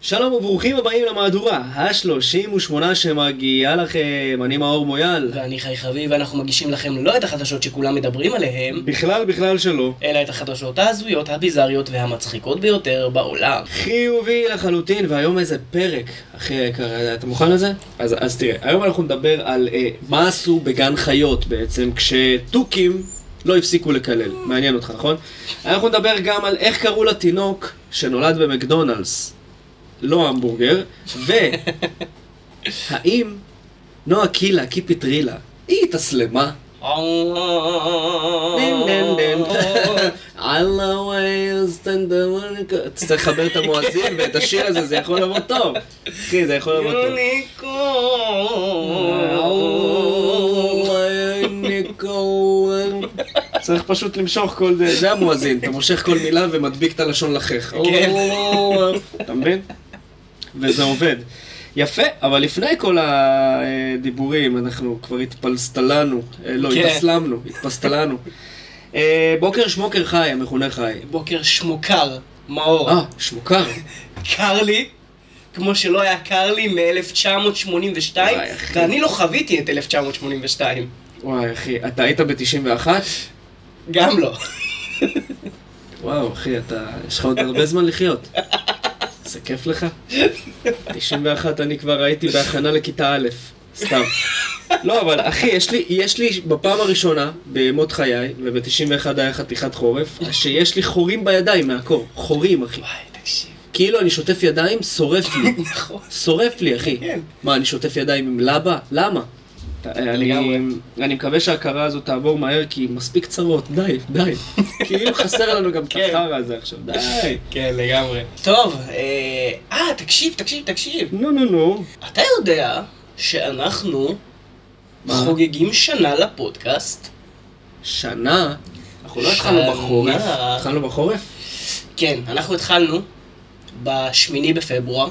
שלום וברוכים הבאים למהדורה ה-38 שמגיעה לכם, אני מאור מויאל. ואני חי חביב, ואנחנו מגישים לכם לא את החדשות שכולם מדברים עליהן, בכלל בכלל שלא. אלא את החדשות ההזויות, הביזריות והמצחיקות ביותר בעולם. חיובי לחלוטין, והיום איזה פרק, אחי היקר, אתה מוכן לזה? אז, אז תראה, היום אנחנו נדבר על אה, מה עשו בגן חיות בעצם, כשתוכים לא הפסיקו לקלל. מעניין אותך, נכון? אנחנו נדבר גם על איך קראו לתינוק שנולד במקדונלדס, לא המבורגר, והאם נועה קילה, קיפי טרילה, היא התאסלמה? תנדמריקה. תצטרך לחבר את המואזין ואת השיר הזה, זה יכול לבוא טוב. אחי, זה יכול לבוא טוב. צריך פשוט למשוך כל זה, זה המואזין, אתה מושך כל מילה ומדביק את הלשון לחך. כן. אתה מבין? וזה עובד. יפה, אבל לפני כל הדיבורים, אנחנו כבר התפלסטלנו, אה, לא, כן. התאסלמנו, התפסטלנו. אה, בוקר שמוקר חי, המכונה חי. בוקר שמוקר, מאור. אה, שמוקר. קר לי, כמו שלא היה קר לי מ-1982, וואי, אחי. ואני לא חוויתי את 1982. וואי, אחי, אתה היית ב-91? גם לא. וואו, אחי, אתה, יש לך עוד הרבה זמן לחיות. זה כיף לך? 91 אני כבר הייתי בהכנה לכיתה א', סתם. לא, אבל אחי, יש לי, יש לי בפעם הראשונה בימות חיי, וב-91 היה חתיכת חורף, שיש לי חורים בידיים מהקור. חורים, אחי. וואי, תקשיב. כאילו אני שוטף ידיים, שורף לי. נכון. שורף לי, אחי. כן. מה, אני שוטף ידיים עם לבה? למה? אני, לגמרי. אני מקווה שההכרה הזאת תעבור מהר, כי מספיק צרות, די, די. כאילו חסר לנו גם את כן. החרא הזה עכשיו, די. כן, לגמרי. טוב, אה, אה, תקשיב, תקשיב, תקשיב. נו נו נו. אתה יודע שאנחנו? חוגגים שנה לפודקאסט? שנה? אנחנו לא התחלנו. בחורף. התחלנו בחורף? כן, אנחנו התחלנו בשמיני בפברואר.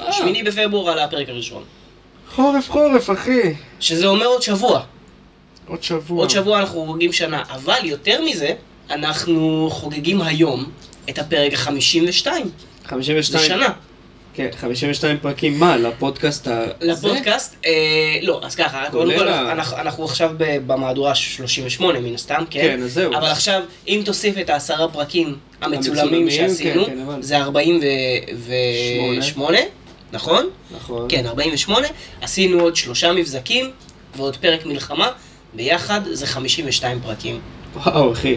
אה. שמיני בפברואר על הפרק הראשון. חורף חורף, אחי. שזה אומר עוד שבוע. עוד שבוע. עוד שבוע אנחנו חוגגים שנה. אבל יותר מזה, אנחנו חוגגים היום את הפרק ה-52. 52. זה שנה. כן, 52 פרקים. מה, לפודקאסט ה... לפודקאסט, אה, לא, אז ככה, קודם כל, ה- אנחנו, אנחנו עכשיו ב- במהדורה 38 מן הסתם, כן? כן, אז זהו. אבל עכשיו, אם תוסיף את העשרה פרקים המצולמים המצולמים, שעשינו, כן, כן. זה 48, נכון? נכון. כן, 48. עשינו עוד שלושה מבזקים ועוד פרק מלחמה, ביחד זה 52 פרקים. וואו, אחי.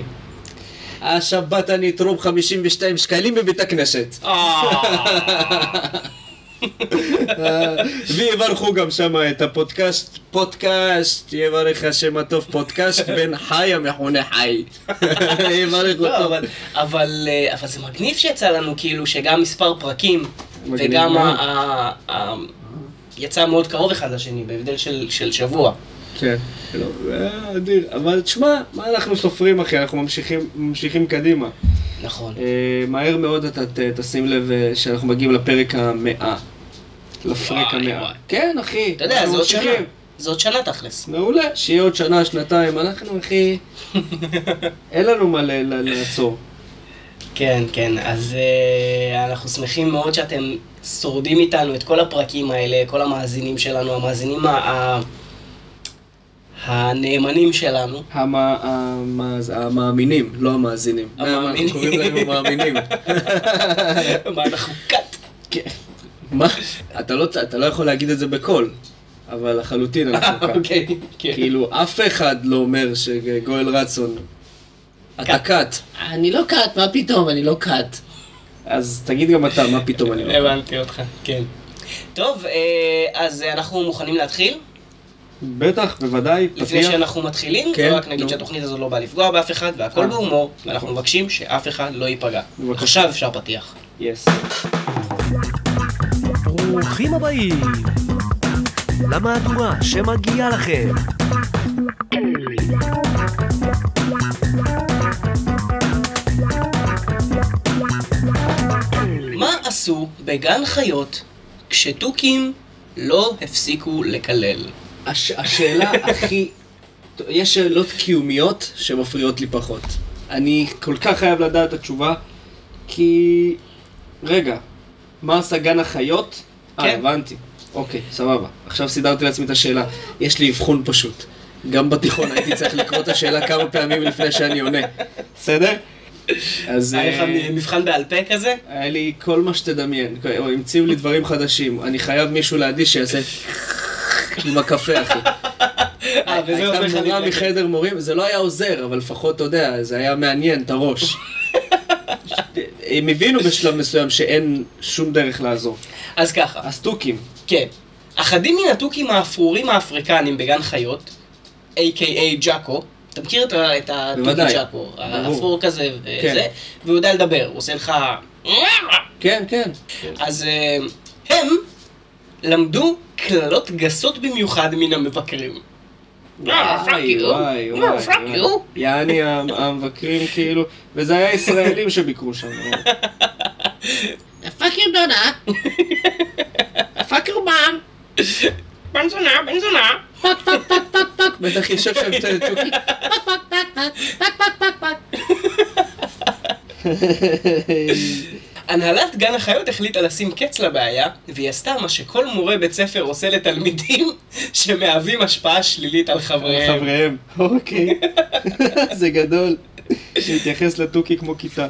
השבת אני אתרום 52 שקלים בבית הכנסת. ויברכו גם שם את הפודקאסט, פודקאסט, יברך השם הטוב פודקאסט בן חי המכונה חי. יברך לא, אותו. אבל, אבל, אה, אבל זה מגניב שיצא לנו כאילו שגם מספר פרקים וגם. ה, ה, ה, יצא מאוד קרוב אחד לשני, בהבדל של, של שבוע. כן. לא, זה אדיר. אבל תשמע, מה אנחנו סופרים אחי? אנחנו ממשיכים, ממשיכים קדימה. נכון. אה, מהר מאוד אתה ת- תשים לב אה, שאנחנו מגיעים לפרק המאה. לפרק וואי, המאה. וואי. כן, אחי. אתה יודע, אנחנו זה עוד שנה. ממשיכים. זה עוד שנה תכלס. מעולה, שיהיה עוד שנה, שנתיים, אנחנו אחי, אין לנו מה ל- ל- לעצור. כן, כן, אז uh, אנחנו שמחים מאוד שאתם שורדים איתנו את כל הפרקים האלה, כל המאזינים שלנו, המאזינים ה- ה- הנאמנים שלנו. המה- המה- המאמינים, לא המאזינים. המאמינים. אנחנו קוראים להם המאמינים. מה, אנחנו קאט? כן. מה? אתה לא אתה לא יכול להגיד את זה בקול, אבל לחלוטין אנחנו כאן. אוקיי, כן. כאילו, אף אחד לא אומר שגואל רצון, אתה קאט. אני לא קאט, מה פתאום, אני לא קאט. אז תגיד גם אתה, מה פתאום אני לא קאט. הבנתי אותך, כן. טוב, אה, אז אנחנו מוכנים להתחיל? בטח, בוודאי, לפני פתיח. שאנחנו מתחילים, כן, רק נגיד נו. שהתוכנית הזו לא באה לפגוע באף אחד, והכל אה. בהומור, ואנחנו מבקשים שאף אחד לא ייפגע. בבקשה. עכשיו אפשר פתיח. יס. ברוכים הבאים למהדורה שמגיעה לכם. עשו בגן חיות כשתוכים לא הפסיקו לקלל? הש... השאלה הכי... יש שאלות קיומיות שמפריעות לי פחות. אני כל כך חייב לדעת את התשובה, כי... רגע, מה עשה גן החיות? אה, כן. הבנתי. אוקיי, סבבה. עכשיו סידרתי לעצמי את השאלה. יש לי אבחון פשוט. גם בתיכון הייתי צריך לקרוא את השאלה כמה פעמים לפני שאני עונה. בסדר? אז... היה לך אה, מבחן בעל פה כזה? היה לי כל מה שתדמיין, או המציאו לי דברים חדשים, אני חייב מישהו לידי שיעשה עם הקפה, אחי. אה, הייתה מורה. מחדר מורים, זה לא היה עוזר, אבל לפחות, אתה יודע, זה היה מעניין את הראש. הם הבינו בשלב מסוים שאין שום דרך לעזור. אז ככה, הסטוקים. כן. אחדים מן התוכים האפרורים האפריקנים בגן חיות, a.k.a ג'אקו, אתה מכיר את ה- את התוכי בוודאי. ג'אקו? ברור. האפור כזה, כן. וזה, והוא יודע לדבר, הוא עושה לך... כן, כן. אז אה, הם למדו קללות גסות במיוחד מן המבקרים. אה, וואי. וואי, אה, וואי. fuck וואי. you. יעני המ- המבקרים כאילו, וזה היה ישראלים שביקרו שם. fuck you דודה. fuck you mom. בן זונה, בן זונה. fuck fuck fuck fuck fuck. בטח יושב שם את תוכי. הנהלת גן החיות החליטה לשים קץ לבעיה, והיא עשתה מה שכל מורה בית ספר עושה לתלמידים שמהווים השפעה שלילית על חבריהם. חבריהם. אוקיי. זה גדול. להתייחס לתוכי כמו כיתה.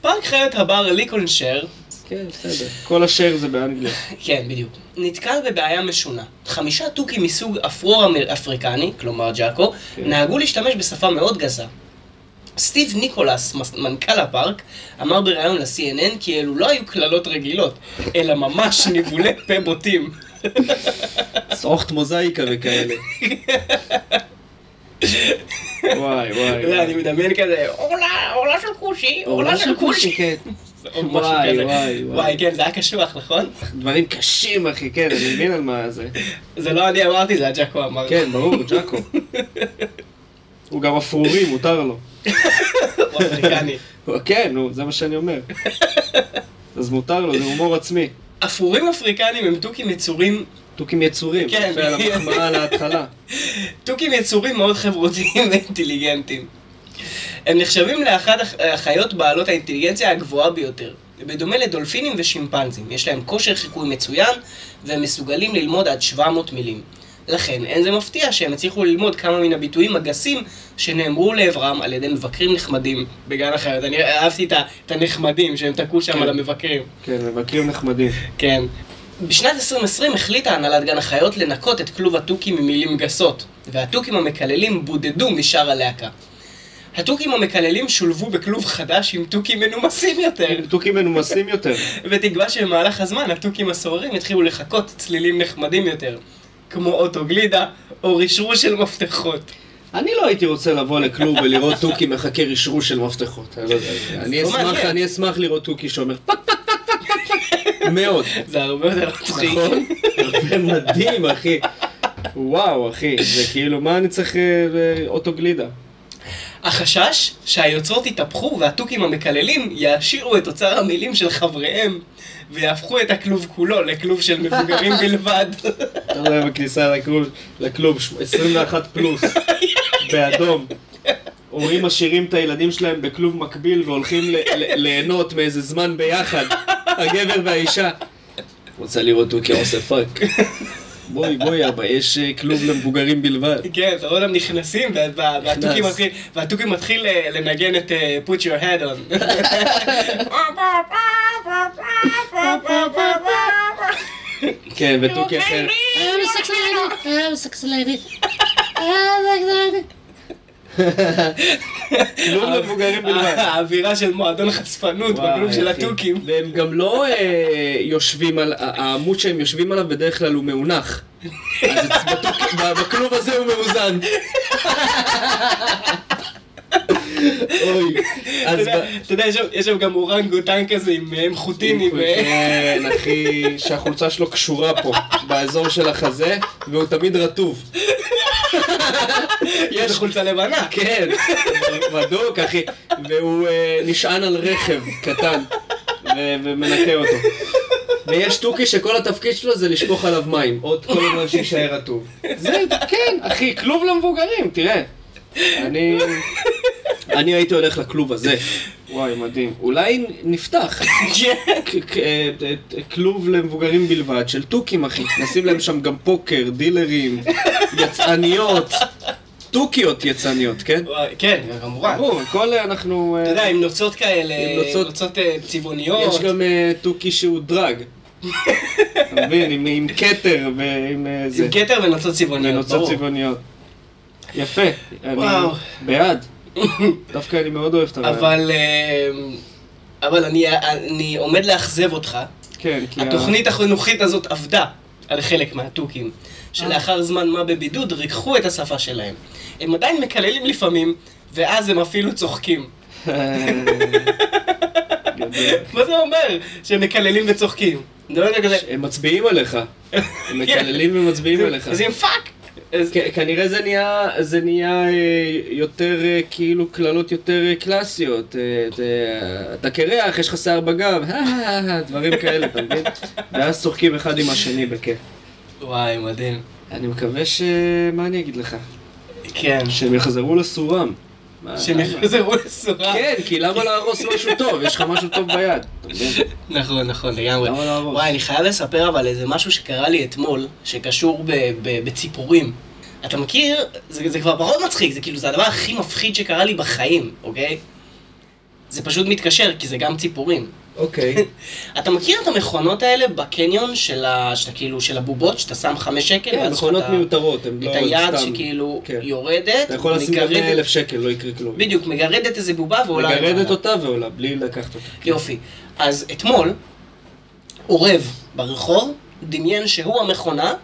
פארק חיות הבר ליקולנשר, כן, בסדר. כל השאר זה באנגליה. כן, בדיוק, נתקל בבעיה משונה. חמישה תוכים מסוג אפרו-אפריקני, כלומר ג'אקו, כן. נהגו להשתמש בשפה מאוד גסה. סטיב ניקולס, מנכ"ל הפארק, אמר בריאיון ל-CNN כי אלו לא היו קללות רגילות, אלא ממש ניבולי פה בוטים. סרוכת מוזאיקה וכאלה. וואי, וואי. לא, אני מדמיין כזה, עורלה של כושי, עורלה של כושי. משהו וואי, כזה. וואי, וואי. וואי, כן, זה היה קשוח, נכון? דברים קשים, אחי, כן, אני מבין על מה זה. זה לא אני אמרתי, זה הג'אקו אמר. כן, ברור, ג'אקו. הוא גם אפרורי, מותר לו. הוא אפריקני. כן, נו, זה מה שאני אומר. אז מותר לו, זה הומור עצמי. אפרורים אפריקנים הם תוכים יצורים, תוכים יצורים, כן. יפה על המחמאה להתחלה. תוכים יצורים מאוד חברותיים ואינטליגנטים. הם נחשבים לאחת הח- החיות בעלות האינטליגנציה הגבוהה ביותר. בדומה לדולפינים ושימפנזים, יש להם כושר חיקוי מצוין, והם מסוגלים ללמוד עד 700 מילים. לכן, אין זה מפתיע שהם הצליחו ללמוד כמה מן הביטויים הגסים שנאמרו לעברם על ידי מבקרים נחמדים בגן החיות. אני אהבתי את הנחמדים שהם תקעו שם כן. על המבקרים. כן, מבקרים נחמדים. כן. בשנת 2020 החליטה הנהלת גן החיות לנקות את כלוב התוכים ממילים גסות, והתוכים המקללים בודדו משאר הלהקה. התוכים המקללים שולבו בכלוב חדש עם תוכים מנומסים יותר, תוכים מנומסים יותר. בתקווה שבמהלך הזמן התוכים הסוררים יתחילו לחכות צלילים נחמדים יותר, כמו אוטוגלידה או רשרוש של מפתחות. אני לא הייתי רוצה לבוא לכלוב ולראות תוכי מחכה רשרוש של מפתחות. אני לא אשמח, לראות תוכי שאומר פק פק פק פק פק פק. מאוד. זה הרבה יותר מצחיק. נכון? זה מדהים, אחי. וואו, אחי, זה כאילו, מה אני צריך אה, אה, אוטוגלידה? החשש שהיוצרות יתהפכו והתוכים המקללים יעשירו את אוצר המילים של חבריהם ויהפכו את הכלוב כולו לכלוב של מבוגרים בלבד. אתה רואה בכניסה לכלוב, לכלוב, 21 פלוס, באדום. הורים משאירים את הילדים שלהם בכלוב מקביל והולכים ל- ל- ליהנות מאיזה זמן ביחד, הגבר והאישה. רוצה לראות תוכי עושה fuck. בואי, בואי אבא, יש אה, כלוב למבוגרים בלבד. כן, אתה רואה אותם נכנסים. מתחיל- והתוכי מתחיל אה, לנגן את אה, put your head on. כן, ותוכי אחר. I'm a sexy lady. I'm a sexy lady. I'm a sexy lady. כלוב למבוגרים בלבד. האווירה של מועדון חשפנות בכלוב של. התוכים. והם גם לא אה, יושבים על, העמוד שהם יושבים עליו בדרך כלל הוא מאונח. אז בכלוב הזה הוא מאוזן. אוי, אז אתה יודע- יש שם- גם אורנגוטן כזה עם אה, חוטיני. ו- כן, אחי, שהחולצה שלו קשורה פה, באזור של החזה, והוא תמיד רטוב. יש חולצה לבנה. כן, בדוק, אחי. והוא אה, נשען על רכב קטן, ומנקה אותו. ויש תוכי שכל התפקיד שלו זה לשפוך עליו מים, עוד כל הזמן שיישאר רטוב. זה, כן, אחי, כלוב למבוגרים, תראה. אני... אני הייתי הולך לכלוב הזה. וואי, מדהים. אולי נפתח כלוב למבוגרים בלבד של תוכים, אחי. נשים להם שם גם פוקר, דילרים, יצאניות. תוכיות יצאניות, כן? כן, כמובן. ברור, הכל אנחנו... אה, אתה יודע, עם נוצות כאלה, עם נוצות- אה, צבעוניות. יש גם אה, תוכי שהוא דרג. אתה מבין? עם- כתר ועם זה. עם כתר ונוצות צבעוניות, ונוצות ברור. צבעוניות. יפה. אני. בעד. דווקא אני מאוד אוהב את הרעיון. אבל... אה, אבל אני, אני עומד לאכזב אותך. כן, כי... ה- התוכנית החינוכית הזאת עבדה על חלק מהתוכים, שלאחר זמן מה בבידוד ריככו את השפה שלהם. הם עדיין מקללים לפעמים, ואז הם אפילו צוחקים. מה זה אומר? שהם מקללים וצוחקים. הם מצביעים עליך. הם מקללים ומצביעים עליך. אז הם fuck! כנראה זה נהיה, זה נהיה אה, יותר, אה, כאילו, קללות יותר אה, קלאסיות. אתה קרח, יש לך שיער בגב, דברים כאלה, אתה מבין? ואז צוחקים אחד עם השני בכיף. וואי, מדהים. אני מקווה ש... מה אני אגיד לך? כן. שהם יחזרו לסורם. שהם יחזרו לסורה. כן, כי למה להרוס משהו טוב? יש לך משהו טוב ביד. נכון, נכון, לגמרי. למה להרוס? וואי, אני חייב לספר אבל איזה משהו שקרה לי אתמול, שקשור ב- ב- בציפורים. אתה מכיר, זה, זה כבר פחות מצחיק, זה כאילו, זה הדבר הכי מפחיד שקרה לי בחיים, אוקיי? זה פשוט מתקשר, כי זה גם ציפורים. אוקיי. אתה מכיר את המכונות האלה בקניון של ה... שאתה כאילו, של הבובות, שאתה שם חמש שקל, כן, מכונות מיותרות, הן לא את היד סתם... שכאילו כן. יורדת, אתה יכול לשים גם מגרדת- 100 אלף שקל, לא יקרה כלום. בדיוק, מגרדת איזה בובה ועולה מגרדת. אותה ועולה, בלי לקחת אותה. יופי. אז אתמול, עורב ברחוב, דמיין שהוא המכונה,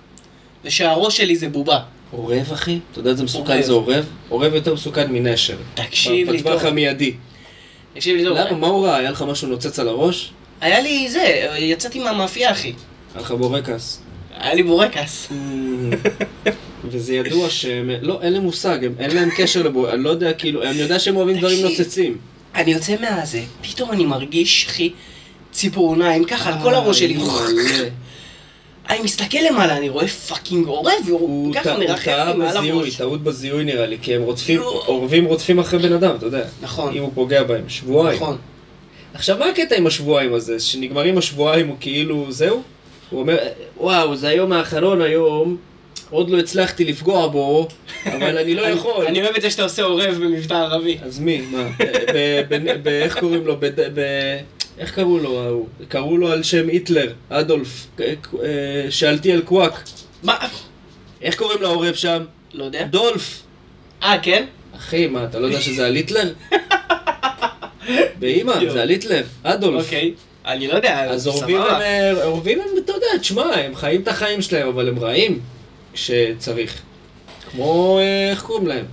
ושהראש שלי זה בובה. עורב, אחי? אתה יודע איזה מסוכן. זה עורב? עורב יותר מסוכן מנשר. תקשיב לי בטווח טוב. המיידי. תקשיב לי טוב. למה? מה הוא ראה? היה לך משהו נוצץ על הראש? היה לי זה, יצאתי מהמאפייה, אחי. היה לך בורקס. היה לי בורקס. וזה ידוע שהם... לא, אין להם מושג, הם- אין להם קשר לבורקס. אני לא יודע, כאילו, אני יודע שהם אוהבים דברים. נוצצים. אני יוצא מהזה, פתאום אני מרגיש, אחי, ציפורניים, ככה על כל הראש שלי. אני מסתכל למעלה, אני רואה fucking עורב, הוא ככה טעה לי מעל הראש. טעות בזיהוי נראה לי, כי הם רודפים, יואו. עורבים רודפים אחרי בן אדם, אתה יודע. נכון. אם הוא פוגע בהם, שבועיים. נכון. עכשיו, מה הקטע עם השבועיים הזה? שנגמרים השבועיים הוא כאילו, זהו? הוא אומר, וואו, זה היום האחרון היום, עוד לא הצלחתי לפגוע בו, אבל אני לא יכול. אני אוהב את זה שאתה עושה עורב במבטא ערבי. אז מי? מה? איך קוראים לו? איך קראו לו ההוא? קראו לו על שם היטלר, אדולף, אה, שאלתי על קוואק. מה? איך קוראים לעורב שם? לא יודע. דולף. אה, כן? אחי, מה, אתה לא יודע שזה על היטלר? באמא, זה על היטלר, אדולף. אוקיי. אני לא יודע, אז עורבים הם, סבבה. אה, עורבים הם, אתה יודע, תשמע, הם חיים את החיים שלהם, אבל הם רעים כשצריך. כמו, אה, איך קוראים להם?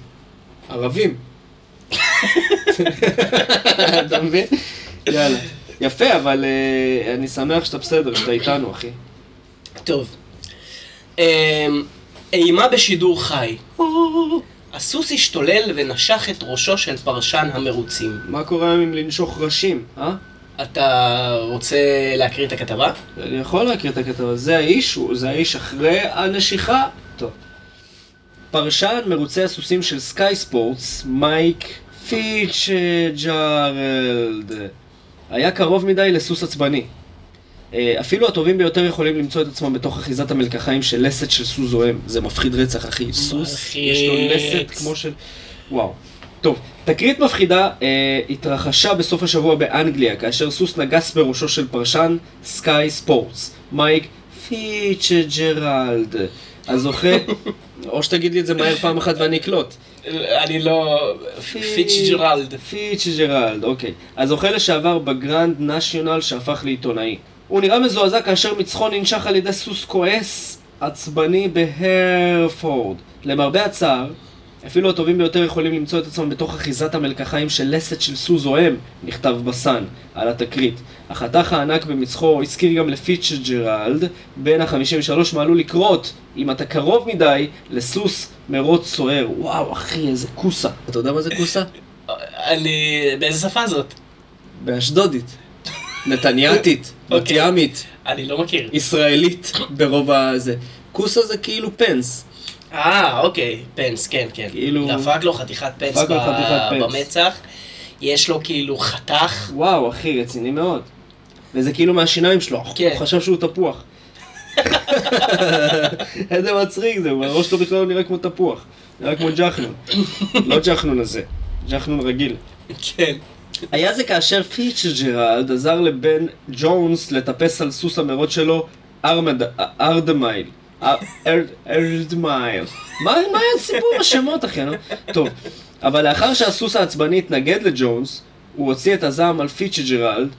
ערבים. אתה מבין? יאללה. יפה, אבל אה, אני שמח שאתה בסדר, שאתה איתנו, אחי. טוב. אמ, אימה בשידור חי. הסוס השתולל ונשך את ראשו של פרשן המרוצים. מה קורה היום עם לנשוך ראשים, אה? אתה רוצה להקריא את הכתבה? אני יכול להכיר את הכתבה, זה האיש, זה האיש אחרי הנשיכה. טוב. פרשן מרוצי הסוסים של סקאי ספורטס, מייק פיצ'ג'רלד, היה קרוב מדי לסוס עצבני. אה, אפילו הטובים ביותר יכולים למצוא את עצמם בתוך אחיזת המלקחיים של לסת של סוס זועם. זה מפחיד רצח, אחי. סוס, יש לו לסת כמו של... וואו. טוב, תקרית מפחידה אה, התרחשה בסוף השבוע באנגליה, כאשר סוס נגס בראשו של פרשן סקאי ספורטס, מייק פיצ'ג'רלד. הזוכה, או שתגיד לי את זה מהר פעם אחת ואני אקלוט. אני לא... פיצ'ג'רלד. פיצ'ג'רלד, אוקיי. הזוכה לשעבר בגרנד נשיונל שהפך לעיתונאי. הוא נראה מזועזע כאשר מצחו ננשך על ידי סוס כועס עצבני בהרפורד. למרבה הצער, אפילו הטובים ביותר יכולים למצוא את עצמם בתוך אחיזת המלקחיים של לסת של סוס זועם, נכתב בסן, על התקרית. החתך הענק במצחו הזכיר גם לפיצ'ג'רלד, בן ה-53 מה עלול לקרות אם אתה קרוב מדי לסוס מרוץ סוער. וואו, אחי, איזה כוסה. אתה יודע מה זה כוסה? אני... באיזה שפה זאת? באשדודית. נתניאתית, בת אוקיי. ימית, אני לא מכיר. ישראלית ברוב הזה. כוסה זה כאילו פנס. אה, אוקיי, פנס, כן, כן. כאילו- דפק לו חתיכת פנס לו ב- חתיכת פנס. במצח. יש לו כאילו חתך. וואו, אחי, רציני מאוד. וזה כאילו מהשיניים שלו, כן. הוא חשב שהוא תפוח. איזה מצחיק זה, הראש שלו בכלל לא נראה כמו תפוח. נראה כמו ג'חנון. לא ג'חנון הזה, ג'חנון רגיל. כן. היה זה כאשר פיצ'ג'רלד עזר לבן ג'ונס לטפס על סוס המרוץ שלו, ארמד- ארדמייל. אר- אר- ארדמייל. מה מה היה סיפור עם השמות, אחי? טוב, אבל לאחר שהסוס העצבני התנגד לג'ונס, הוא הוציא את הזעם על פיצ'ג'רלד,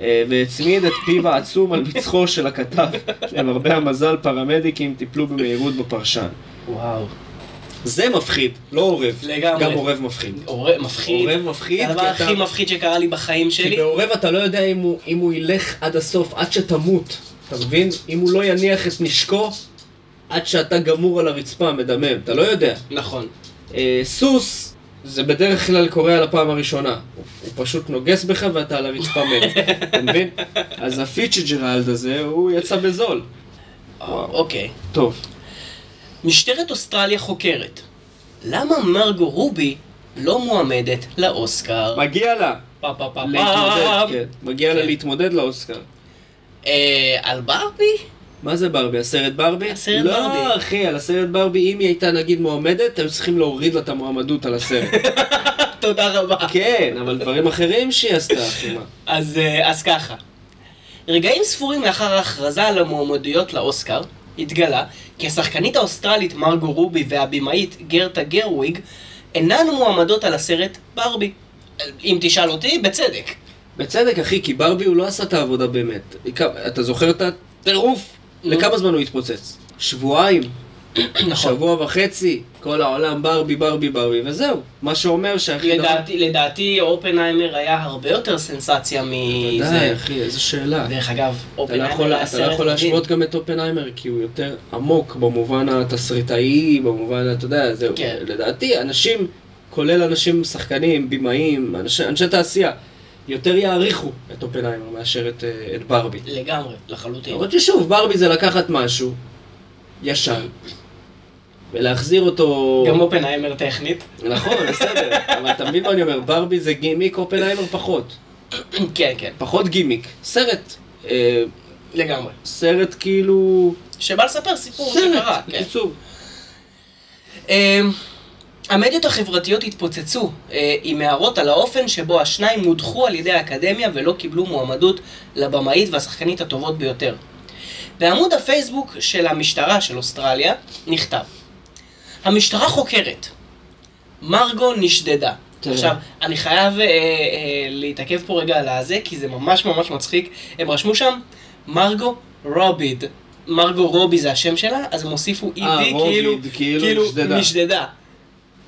אה, והצמיד את פיו העצום על מצחו של הכתב. למרבה המזל, פרמדיקים טיפלו במהירות בפרשן. וואו. זה מפחיד, לא עורב. לגמרי. גם עורב מפחיד. עורב מפחיד. עורב מפחיד, זה הדבר כי הכי מפחיד שקרה לי בחיים כי שלי. בעורב אתה לא יודע אם הוא, אם הוא ילך עד הסוף, עד שתמות. אתה מבין? אם הוא לא יניח את נשקו, עד שאתה גמור על הרצפה, מדמם. אתה לא יודע. נכון. אה, סוס, זה בדרך כלל קורה על הפעם הראשונה. הוא, הוא פשוט נוגס בך ואתה על הרצפה מת. אתה מבין? אז הפיצ'ג'רלד הזה, הוא יצא בזול. וואו. אוקיי. טוב. משטרת אוסטרליה חוקרת. למה מרגו רובי לא מועמדת לאוסקר? מגיע לה פה פה פה להתמודד, פה. כן. מגיע לה כן. להתמודד לאוסקר. אה, על ברבי? מה זה ברבי? הסרט ברבי? הסרט לא, ברבי. לא, אחי, על הסרט ברבי, אם היא הייתה נגיד מועמדת, היו צריכים להוריד לה את המועמדות על הסרט. תודה רבה. כן, אבל דברים אחרים שהיא עשתה, אחי, מה? אז, אה, אז ככה. רגעים ספורים לאחר ההכרזה על המועמדויות לאוסקר, התגלה כי השחקנית האוסטרלית מרגו רובי והבימאית גרטה גרוויג אינן מועמדות על הסרט ברבי. אם תשאל אותי, בצדק. בצדק, אחי, כי ברבי הוא לא עשה את העבודה באמת. אתה זוכר את הטירוף? לכמה זמן הוא התפוצץ? שבועיים? נכון. שבוע וחצי? כל העולם ברבי, ברבי, ברבי, וזהו. מה שאומר שהכי לדעתי, לדעתי אופנהיימר היה הרבה יותר סנסציה מזה. אחי, איזה שאלה. דרך אגב, לא אופנהיימר היה אתה לא סרט יכול מדהים. להשוות גם את אופנהיימר, כי הוא יותר עמוק במובן התסריטאי, במובן, אתה יודע, זהו. כן. לדעתי, אנשים, כולל אנשים, שחקנים, בימאים, אנשי, אנשי תעשייה, יותר יעריכו את אופנהיימר מאשר את, אה, את ברבי. לגמרי, לחלוטין. למרות ששוב, ברבי זה לקחת משהו ישן, ולהחזיר אותו... גם אופנהיימר טכנית. נכון, בסדר, אבל אתה מבין מה אני אומר, ברבי זה גימיק, אופנהיימר פחות. כן, כן, פחות גימיק. סרט. אה, לגמרי. סרט כאילו... שבא לספר סיפור סרט, שקרה. כן. בקיצור. אמ, המדיות החברתיות התפוצצו אה, עם הערות על האופן שבו השניים הודחו על ידי האקדמיה ולא קיבלו מועמדות לבמאית והשחקנית הטובות ביותר. בעמוד הפייסבוק של המשטרה של אוסטרליה נכתב המשטרה חוקרת. מרגו נשדדה. תראה. עכשיו, אני חייב אה, אה, להתעכב פה רגע על הזה, כי זה ממש ממש מצחיק. הם רשמו שם, מרגו רוביד. מרגו רובי זה השם שלה, אז הם הוסיפו אה, אידי, רוביד, כאילו, כאילו נשדדה.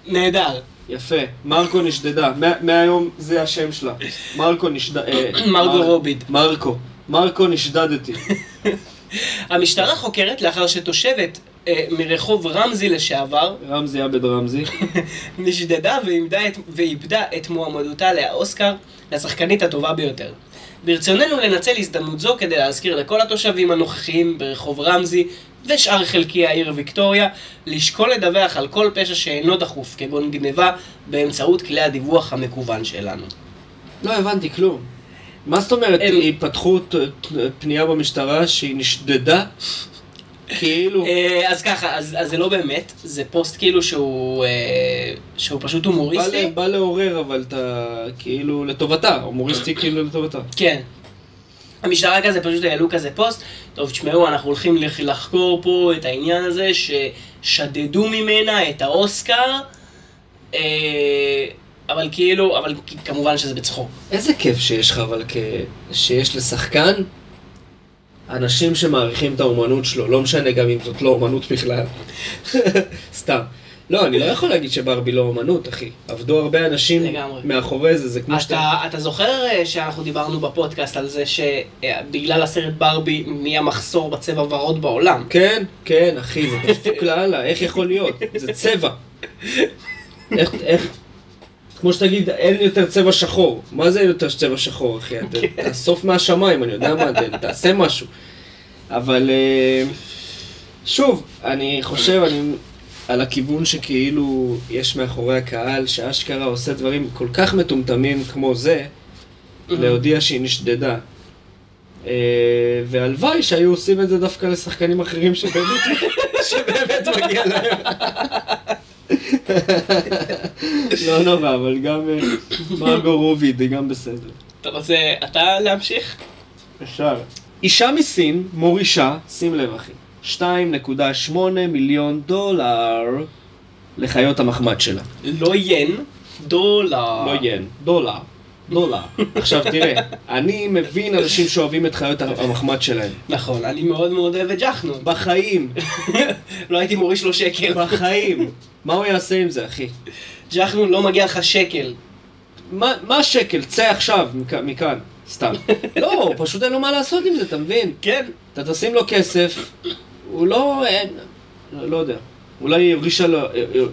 נהדר. יפה. מרקו נשדדה. מה- מהיום זה השם שלה. מרקו נשד... אה, מרגו מר- רוביד. מרקו. מרקו נשדדתי. המשטרה חוקרת לאחר שתושבת אה, מרחוב רמזי לשעבר רמזי עבד רמזי. נשדדה ואיבדה את מועמדותה לאוסקר לשחקנית הטובה ביותר. ברצוננו לנצל הזדמנות זו כדי להזכיר לכל התושבים הנוכחיים ברחוב רמזי ושאר חלקי העיר ויקטוריה לשקול לדווח על כל פשע שאינו דחוף כגון גניבה באמצעות כלי הדיווח המקוון שלנו. לא הבנתי כלום. מה זאת אומרת, הם- הם... פתחו ת- ת- פנייה במשטרה שהיא נשדדה? כאילו... אה, אז ככה, אז, אז זה לא באמת, זה פוסט כאילו שהוא, אה, שהוא פשוט בא, הומוריסטי. ל- בא לעורר אבל אתה כאילו לטובתה, הומוריסטי כאילו לטובתה. כן. המשטרה כזה פשוט העלו כזה פוסט, טוב תשמעו אנחנו הולכים לח- לחקור פה את העניין הזה ששדדו ממנה את האוסקר, אה, אבל כאילו, אבל כמובן שזה בצחוק. איזה כיף שיש לך אבל. שיש לשחקן אנשים שמעריכים את האומנות שלו, לא משנה גם אם זאת לא אומנות בכלל. סתם. לא, אני לא יכול להגיד שברבי לא אומנות, אחי. עבדו הרבה אנשים לגמרי. מאחורי זה, זה כמו שאתה... אתה, זוכר אה, שאנחנו דיברנו בפודקאסט על זה שבגלל הסרט ברבי נהיה מחסור בצבע ורוד בעולם? כן, כן, אחי, זה דפוק לאללה, איך יכול להיות? זה צבע. איך, איך... כמו שתגיד, אין יותר צבע שחור. מה זה אין יותר צבע שחור, אחי? אתה- תאסוף מהשמיים, אני יודע מה, תעשה משהו. אבל אה, שוב, אני חושב, אני... על הכיוון שכאילו יש מאחורי הקהל, שאשכרה עושה דברים כל כך מטומטמים כמו זה, להודיע שהיא נשדדה. אה, והלוואי שהיו עושים את זה דווקא לשחקנים אחרים שבאמת, שבאמת מגיע להם. לא נורא, אבל גם אה, מרגו רובי זה גם בסדר. אתה רוצה אתה להמשיך? אפשר. אישה מסין מורישה, שים לב אחי, 2.8 מיליון דולר לחיות המחמד שלה. לא ין, דולר. לא ין, דולר. דולר. עכשיו תראה, אני מבין אנשים שאוהבים את חיות המחמד שלהם. נכון, אני מאוד מאוד אוהב את ג'חנון. בחיים, לא הייתי מוריש לו שקל. בחיים. מה הוא יעשה עם זה, אחי? ג'חנון לא מגיע לך שקל. מה השקל? צא עכשיו מכ- מכאן. סתם. לא, פשוט אין לו מה לעשות עם זה, אתה מבין? כן. אתה תשים לו כסף, הוא לא... אין, לא יודע. אולי היא הורישה, לו,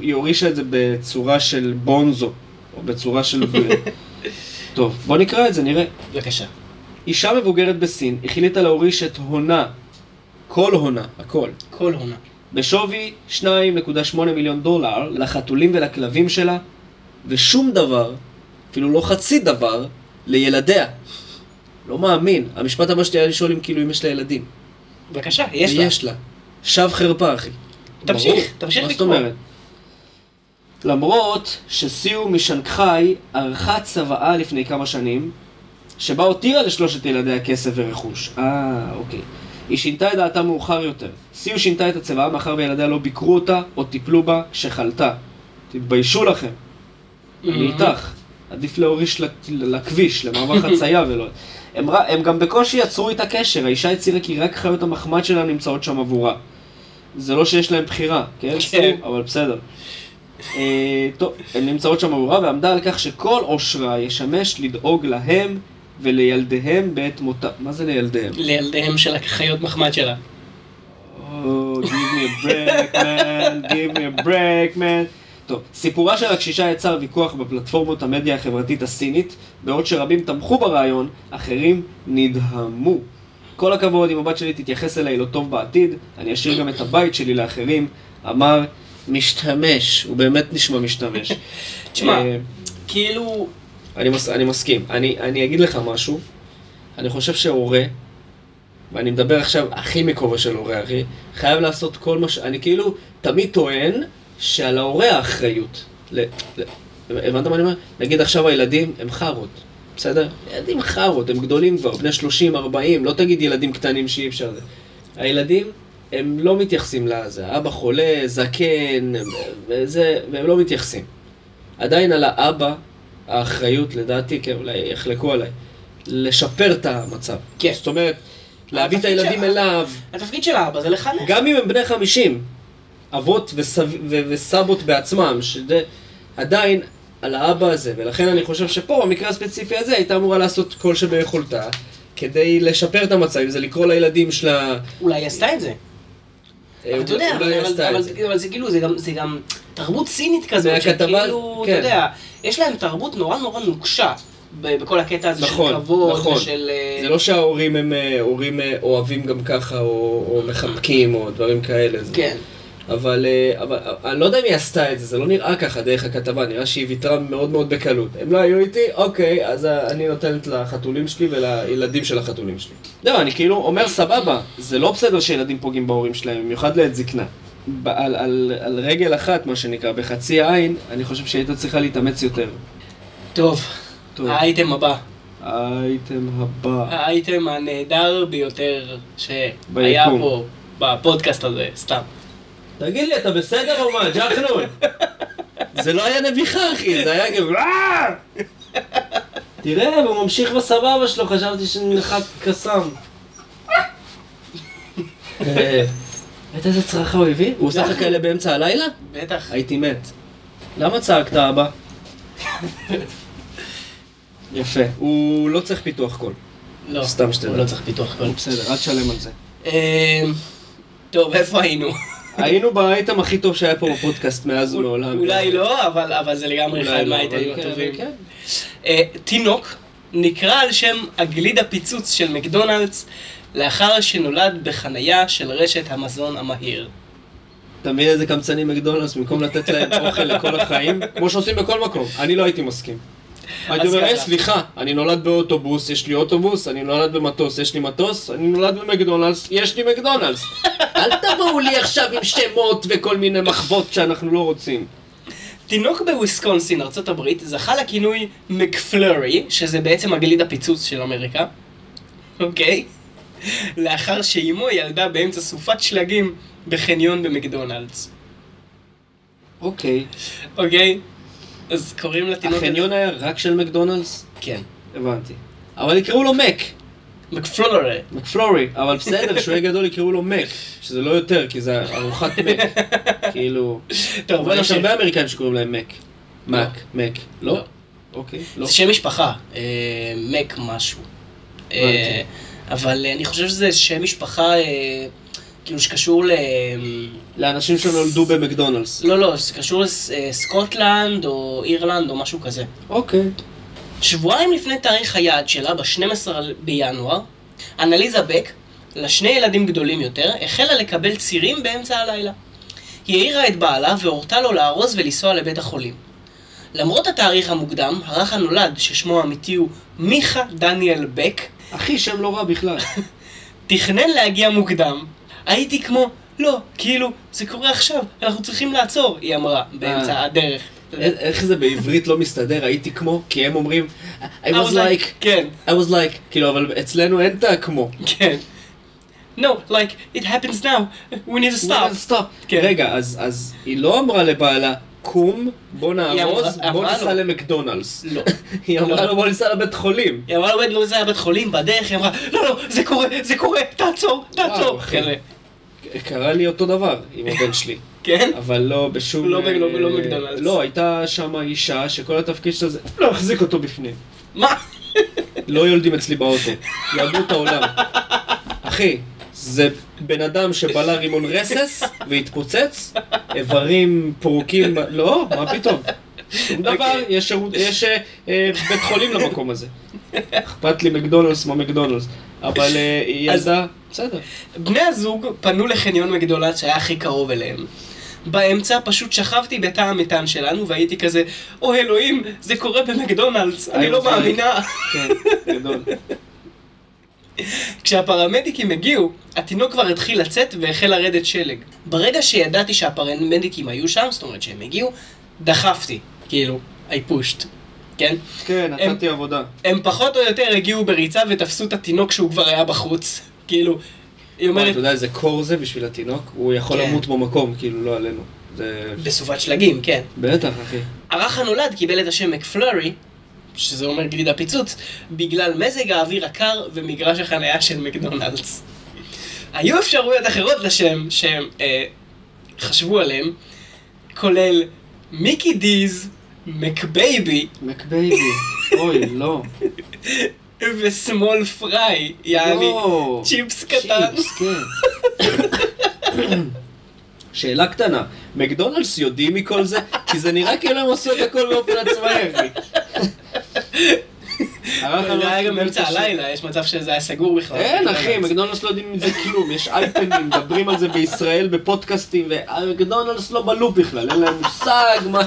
היא הורישה את זה בצורה של בונזו, או בצורה של... טוב, בוא נקרא את זה, נראה. בבקשה. אישה מבוגרת בסין החליטה להוריש את הונה, כל הונה, הכל, כל עונה. בשווי 2.8 מיליון דולר לחתולים ולכלבים שלה, ושום דבר, אפילו לא חצי דבר, לילדיה. לא מאמין. המשפט הבא שלי היה לשאול אם כאילו אם יש לה ילדים. בבקשה, יש לה. יש לה. שב חרפה, אחי. תמשיך. תמשיך מה זאת לקרוא. אומרת? למרות שסיו משנגחאי ערכה צוואה לפני כמה שנים, שבה הותירה לשלושת ילדיה כסף ורכוש. אה, אוקיי. היא שינתה את דעתה מאוחר יותר. סיו שינתה את הצוואה מאחר וילדיה לא ביקרו אותה או טיפלו בה כשחלתה. תתביישו לכם. אני איתך. עדיף להוריש לכביש, למעבר חצייה ולא... הם, הם גם בקושי יצרו איתה קשר, האישה הצהירה כי רק חיות המחמד שלה נמצאות שם עבורה. זה לא שיש להם בחירה, כן? כן. אבל בסדר. אה, טוב, הן נמצאות שם עבורה ועמדה על כך שכל עושרה ישמש לדאוג להם ולילדיהם בעת מותה. מה זה לילדיהם? לילדיהם של החיות מחמד שלה. Oh, give me a break, man, give me a break, man. טוב, סיפורה של הקשישה יצר ויכוח בפלטפורמות המדיה החברתית הסינית, בעוד שרבים תמכו ברעיון, אחרים נדהמו. כל הכבוד, אם הבת שלי תתייחס אליי לא טוב בעתיד, אני אשאיר גם את הבית שלי לאחרים, אמר משתמש, הוא באמת נשמע משתמש. תשמע, אה, כאילו, אני, מס, אני מסכים. אני, אני אגיד לך משהו. אני חושב שהורה, ואני מדבר עכשיו הכי מכובע של הורה, אחי, חייב לעשות כל מה ש... אני כאילו תמיד טוען שעל ההורה האחריות. ל, ל, הבנת מה אני אומר? נגיד עכשיו הילדים הם חארות, בסדר? ילדים חארות, הם גדולים כבר, בני 30, 40, לא תגיד ילדים קטנים שאי אפשר. הילדים, הם לא מתייחסים לזה. אבא חולה, זקן, וזה, והם לא מתייחסים. עדיין על האבא האחריות, לדעתי, כן, אולי יחלקו עליי, לשפר את המצב. כן. זאת אומרת, להביא את הילדים של- אליו, התפקיד של האבא זה לחנך. גם אם הם בני 50, אבות וסב... ו... וסבות בעצמם, שזה עדיין על האבא הזה, ולכן אני חושב שפה, במקרה הספציפי הזה, הייתה אמורה לעשות כל שביכולתה, כדי לשפר את המצב, אם זה לקרוא לילדים שלה... אולי היא עשתה את זה. אה, אבל אתה יודע, אבל- זה- כאילו, זה גם- תרבות סינית כזאת, שכאילו, אתה כן. יודע, יש להם תרבות נורא נורא נוקשה בכל הקטע הזה של נכון, כבוד נכון. ושל... אה, זה לא שההורים הם אה, הורים אה, אוהבים גם ככה, או, או מחבקים, או דברים כאלה. זה. כן. אבל, אה, אבל אה, אני לא יודע אם היא עשתה את זה, זה לא נראה ככה דרך הכתבה, נראה שהיא ויתרה מאוד מאוד בקלות. הם לא היו איתי, אוקיי, אז אה, אני נותנת לחתולים שלי ולילדים של החתולים שלי. לא, אני כאילו אומר סבבה, זה לא בסדר שילדים פוגעים בהורים שלהם, במיוחד לעת זקנה. ב- על, על, על רגל אחת, מה שנקרא, בחצי עין, אני חושב שהייתה צריכה להתאמץ יותר. טוב, טוב. האייטם הבא. האייטם הבא. האייטם הנהדר ביותר שהיה ביקום. פה בפודקאסט הזה, סתם. תגיד לי, אתה בסדר או מה, ג'חנון? זה לא היה נביחה, אחי, זה היה כאילו... "אה!" תראה, הוא ממשיך בסבבה שלו, חשבתי שנחת קסאם. אה, ראית איזה צרחה הוא הביא? הוא עושה לך כאלה באמצע הלילה? בטח. הייתי מת. למה צעקת, אבא? יפה. הוא לא צריך פיתוח קול. לא, סתם שתדע. הוא לא צריך פיתוח קול. בסדר, אל תשלם על זה. אה, טוב, איפה היינו? היינו באייטם הכי טוב שהיה פה בפודקאסט מאז ומעולם. אולי לא, אבל זה לגמרי אחד לא, מהאייטמים הטובים. אה, תינוק נקרא על שם הגלידה פיצוץ של מקדונלדס לאחר שנולד בחנייה של רשת המזון המהיר. אתה מבין איזה קמצנים מקדונלדס במקום לתת להם אוכל לכל החיים? כמו שעושים בכל מקום. אני לא הייתי מסכים. הייתי אומר, יאללה. "אה, סליחה, אני נולד באוטובוס, יש לי אוטובוס, אני נולד במטוס, יש לי מטוס, אני נולד במקדונלדס, יש לי מקדונלדס. אל תבואו לי עכשיו עם שמות וכל מיני מחוות שאנחנו לא רוצים. תינוק בוויסקונסין, ארצות הברית, זכה לכינוי מקפלורי, שזה בעצם הגליד הפיצוץ של אמריקה, אוקיי? לאחר שאימו ילדה באמצע סופת שלגים בחניון במקדונלדס, אוקיי. אוקיי? אז קוראים לתינוק... החניון היה רק של מקדונלדס? כן. הבנתי. אבל יקראו לו מק, מקפלורי. מקפלורי, אבל בסדר, שהוא יהיה גדול יקראו לו מק, שזה לא יותר, כי זה ארוחת מק. כאילו... טוב, אבל יש. הרבה אמריקאים שקוראים להם מק. מק, מק. לא? לא. אוקיי, לא. זה שם משפחה, אה, מק משהו. אה. אבל אני חושב שזה שם משפחה, אה, כאילו שקשור ל... לאנשים שנולדו במקדונלדס. לא, לא, זה קשור לסקוטלנד או אירלנד או משהו כזה. אוקיי. שבועיים לפני תאריך היעד שלה, ב-12 בינואר, אנליזה בק, לשני ילדים גדולים יותר, החלה לקבל צירים באמצע הלילה. היא העירה את בעלה והורתה לו לארוז ולנסוע לבית החולים. למרות התאריך המוקדם, הרך הנולד, ששמו האמיתי הוא מיכה דניאל בק, אחי, שם לא רע בכלל. תכנן להגיע מוקדם. הייתי כמו, לא, כאילו, זה קורה עכשיו, אנחנו צריכים לעצור, היא אמרה, באמצע אה. הדרך. א- איך זה בעברית לא מסתדר, הייתי כמו, כי הם אומרים, I was like, כן, I was like, כאילו, אבל אצלנו אין את הכמו. כן. No, like, it happens now, we need to stop. כן. רגע, אז אז היא לא אמרה לבעלה, קום, בוא נארוז, בוא ניסע. למקדונלדס. לא. היא אמרה לא. לו, בוא ניסע לבית חולים. היא אמרה לו, בית זה היה בית חולים, בדרך היא אמרה, לא, לא, זה קורה, זה קורה, תעצור, תעצור. אחי. כאלה. קרה לי אותו דבר עם הבן שלי. כן? אבל לא בשום... לא ב- לא- אה, לא מקדונלדס. לא, הייתה שם אישה שכל התפקיד שלה זה להחזיק אותו בפנים. מה? לא יולדים אצלי באוטו. יעברו את העולם. אחי, זה בן אדם שבלע רימון רסס והתפוצץ, איברים פרוקים, ב- לא, מה פתאום? שום דבר, אוקיי. יש שירות- יש אה, אה, בית חולים למקום הזה. אכפת לי מקדונלדס כמו מקדונלדס. אבל אה, ילדה, בסדר. בני הזוג פנו לחניון מקדונלדס שהיה הכי קרוב אליהם. באמצע פשוט שכבתי בתא המטען שלנו והייתי כזה, או אלוהים, זה קורה במקדונלדס, אני לא מאמינה. כן, גדול. כשהפרמדיקים הגיעו, התינוק כבר התחיל לצאת והחל לרדת שלג. ברגע שידעתי שהפרמדיקים היו שם, זאת אומרת שהם הגיעו, דחפתי, כאילו, I pushed, כן? כן, הם- נתתי עבודה. הם פחות או יותר הגיעו בריצה ותפסו את התינוק שהוא כבר היה בחוץ. כאילו, היא אומרת, אתה יודע איזה קור זה בשביל התינוק? הוא יכול כן. למות במקום, כאילו, לא עלינו. זה... בסופת שלגים, כן. בטח, אחי. הרך הנולד קיבל את השם מקפלורי, שזה אומר גליד הפיצוץ, בגלל מזג האוויר הקר ומגרש החניה של מקדונלדס. היו אפשרויות אחרות לשם שהם אה, חשבו עליהם, כולל Mickey D's, McBaby McBaby. אוי, לא. ו small fry, יעני לא. צ'יפס קטן. צ'יפס, כן. שאלה קטנה, מקדונלדס יודעים מכל זה? כי זה נראה כאילו הם עשו את הכל באופן עצמאי, אחי. זה הנולד היה גם באמצע. הלילה, יש מצב שזה היה סגור בכלל. אין אחי, מקדונלדס לא יודעים מזה כלום, יש אייפנים, מדברים על זה בישראל בפודקאסטים, ומקדונלדס לא בלופ בכלל, אין להם מושג מה...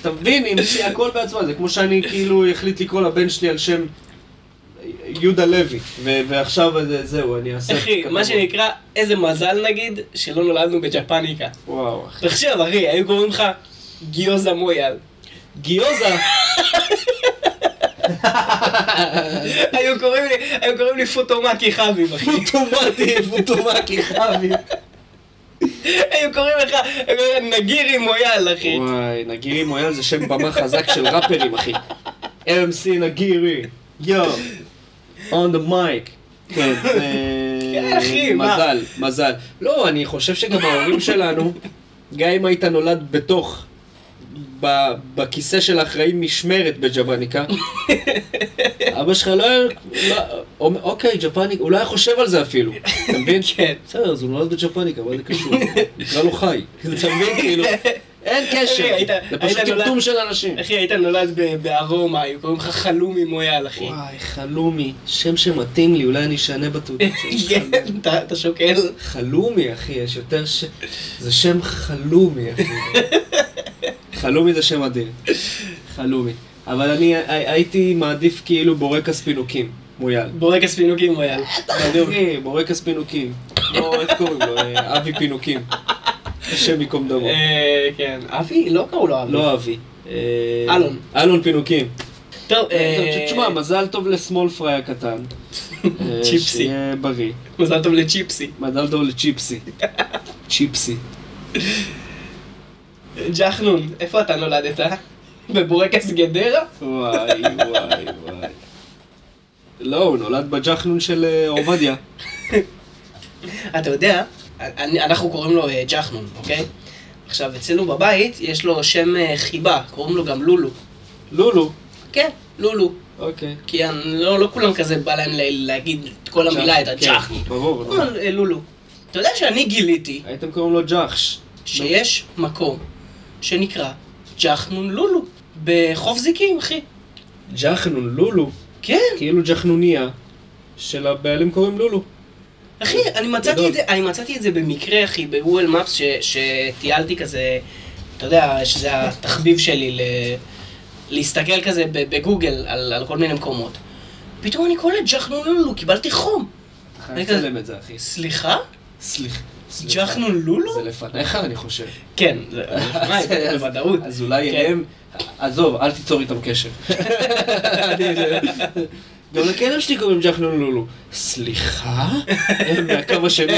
אתה מבין, היא המציאה הכל בעצמה, זה כמו שאני כאילו החליט לקרוא לבן שלי על שם יהודה לוי, ועכשיו זה- זהו, אני אעשה... אחי, מה. שנקרא, איזה מזל נגיד, שלא נולדנו בג'פניקה. וואו, אחי. תחשב, אחי, היו קוראים לך גיוזה מויאל. גיוזה! היו קוראים לי, היו קוראים לי פוטומקי חביב, אחי. פוטומטי, פוטומטי חבי. היו קוראים לך, היו קוראים לך נגירי מויאל, אחי. וואי, נגירי מויאל זה שם במה חזק של ראפרים, אחי. MC נגירי, יו, on the mic. זה... כן, אחי, מה? מזל, מזל. לא, אני חושב שגם ההורים שלנו, גם אם היית נולד בתוך, ב- בכיסא של האחראי משמרת בג'בניקה, אבא שלך לא היה... לא- אוקיי, ג'פניקה, הוא לא היה חושב על זה אפילו, אתה מבין? כן. בסדר, אז הוא נולד בג'פניקה, מה זה קשור? נקרא לו חי. אתה מבין? כאילו, אין קשר. זה פשוט טמטום של אנשים. אחי, היית נולד בארומה, היו קוראים לך חלומי מויאל, אחי. וואי, חלומי. שם שמתאים לי, אולי אני אשנה בתעודת. כן, אתה אתה שוקל. חלומי, אחי, יש יותר ש... זה שם חלומי, אחי. חלומי זה שם אדיר. חלומי. אבל אני הי- הייתי מעדיף כאילו בורקס פינוקים, מויאל. בורקס פינוקים מויאל. בדיוק. אחי, בורקס פינוקים. לא, איך קוראים לו? אה, אבי פינוקים. השם ייקום דמו. אה, כן. אבי? לא קראו לו אבי. לא אבי. אה, אלון. אלון פינוקים. טוב, אה, תשמע, מזל טוב לסמול פריי הקטן. אה, צ'יפסי. שיהיה בריא. מזל טוב לצ'יפסי. מזל טוב לצ'יפסי. צ'יפסי. ג'חנון, איפה אתה נולדת? בבורקס גדרה? וואי, וואי, וואי. לא, הוא נולד בג'חנון של אה, עובדיה. אתה יודע, אנחנו קוראים לו אה, ג'חנון, אוקיי? עכשיו, אצלנו בבית יש לו שם אה, חיבה, קוראים לו גם לולו. לולו. כן, לולו. אוקיי. כי לא לא כולם כזה בא להם להגיד את כל המילה, את כן, הג'חנון. ברור. לולו. אתה יודע שאני גיליתי הייתם קוראים לו ג'חש. שיש מקום שנקרא ג'חנון לולו, בחוף זיקים, אחי. ג'חנון, לולו. כן, כאילו ג'חנוניה. של הבעלים קוראים לולו. אחי, אני מצאתי. את זה, אני מצאתי את זה במקרה, אחי, בגוגל מפס, ש- שטיילתי כזה, אתה יודע, שזה התחביב שלי ל... להסתכל כזה בגוגל על, על כל מיני מקומות. פתאום אני קולט ג'חנון לולו, קיבלתי חום. אתה חייב. לצלם את זה, אחי. סליחה? סליחה. ג'חנון לולו? זה לפניך, אני חושב. כן, זה לפניי, אז- בוודאות. אז אולי כן. הם... עזוב, אל תיצור איתם קשר. גם לכלב שלי קוראים ג'חנון לולו. סליחה? מהקו השני.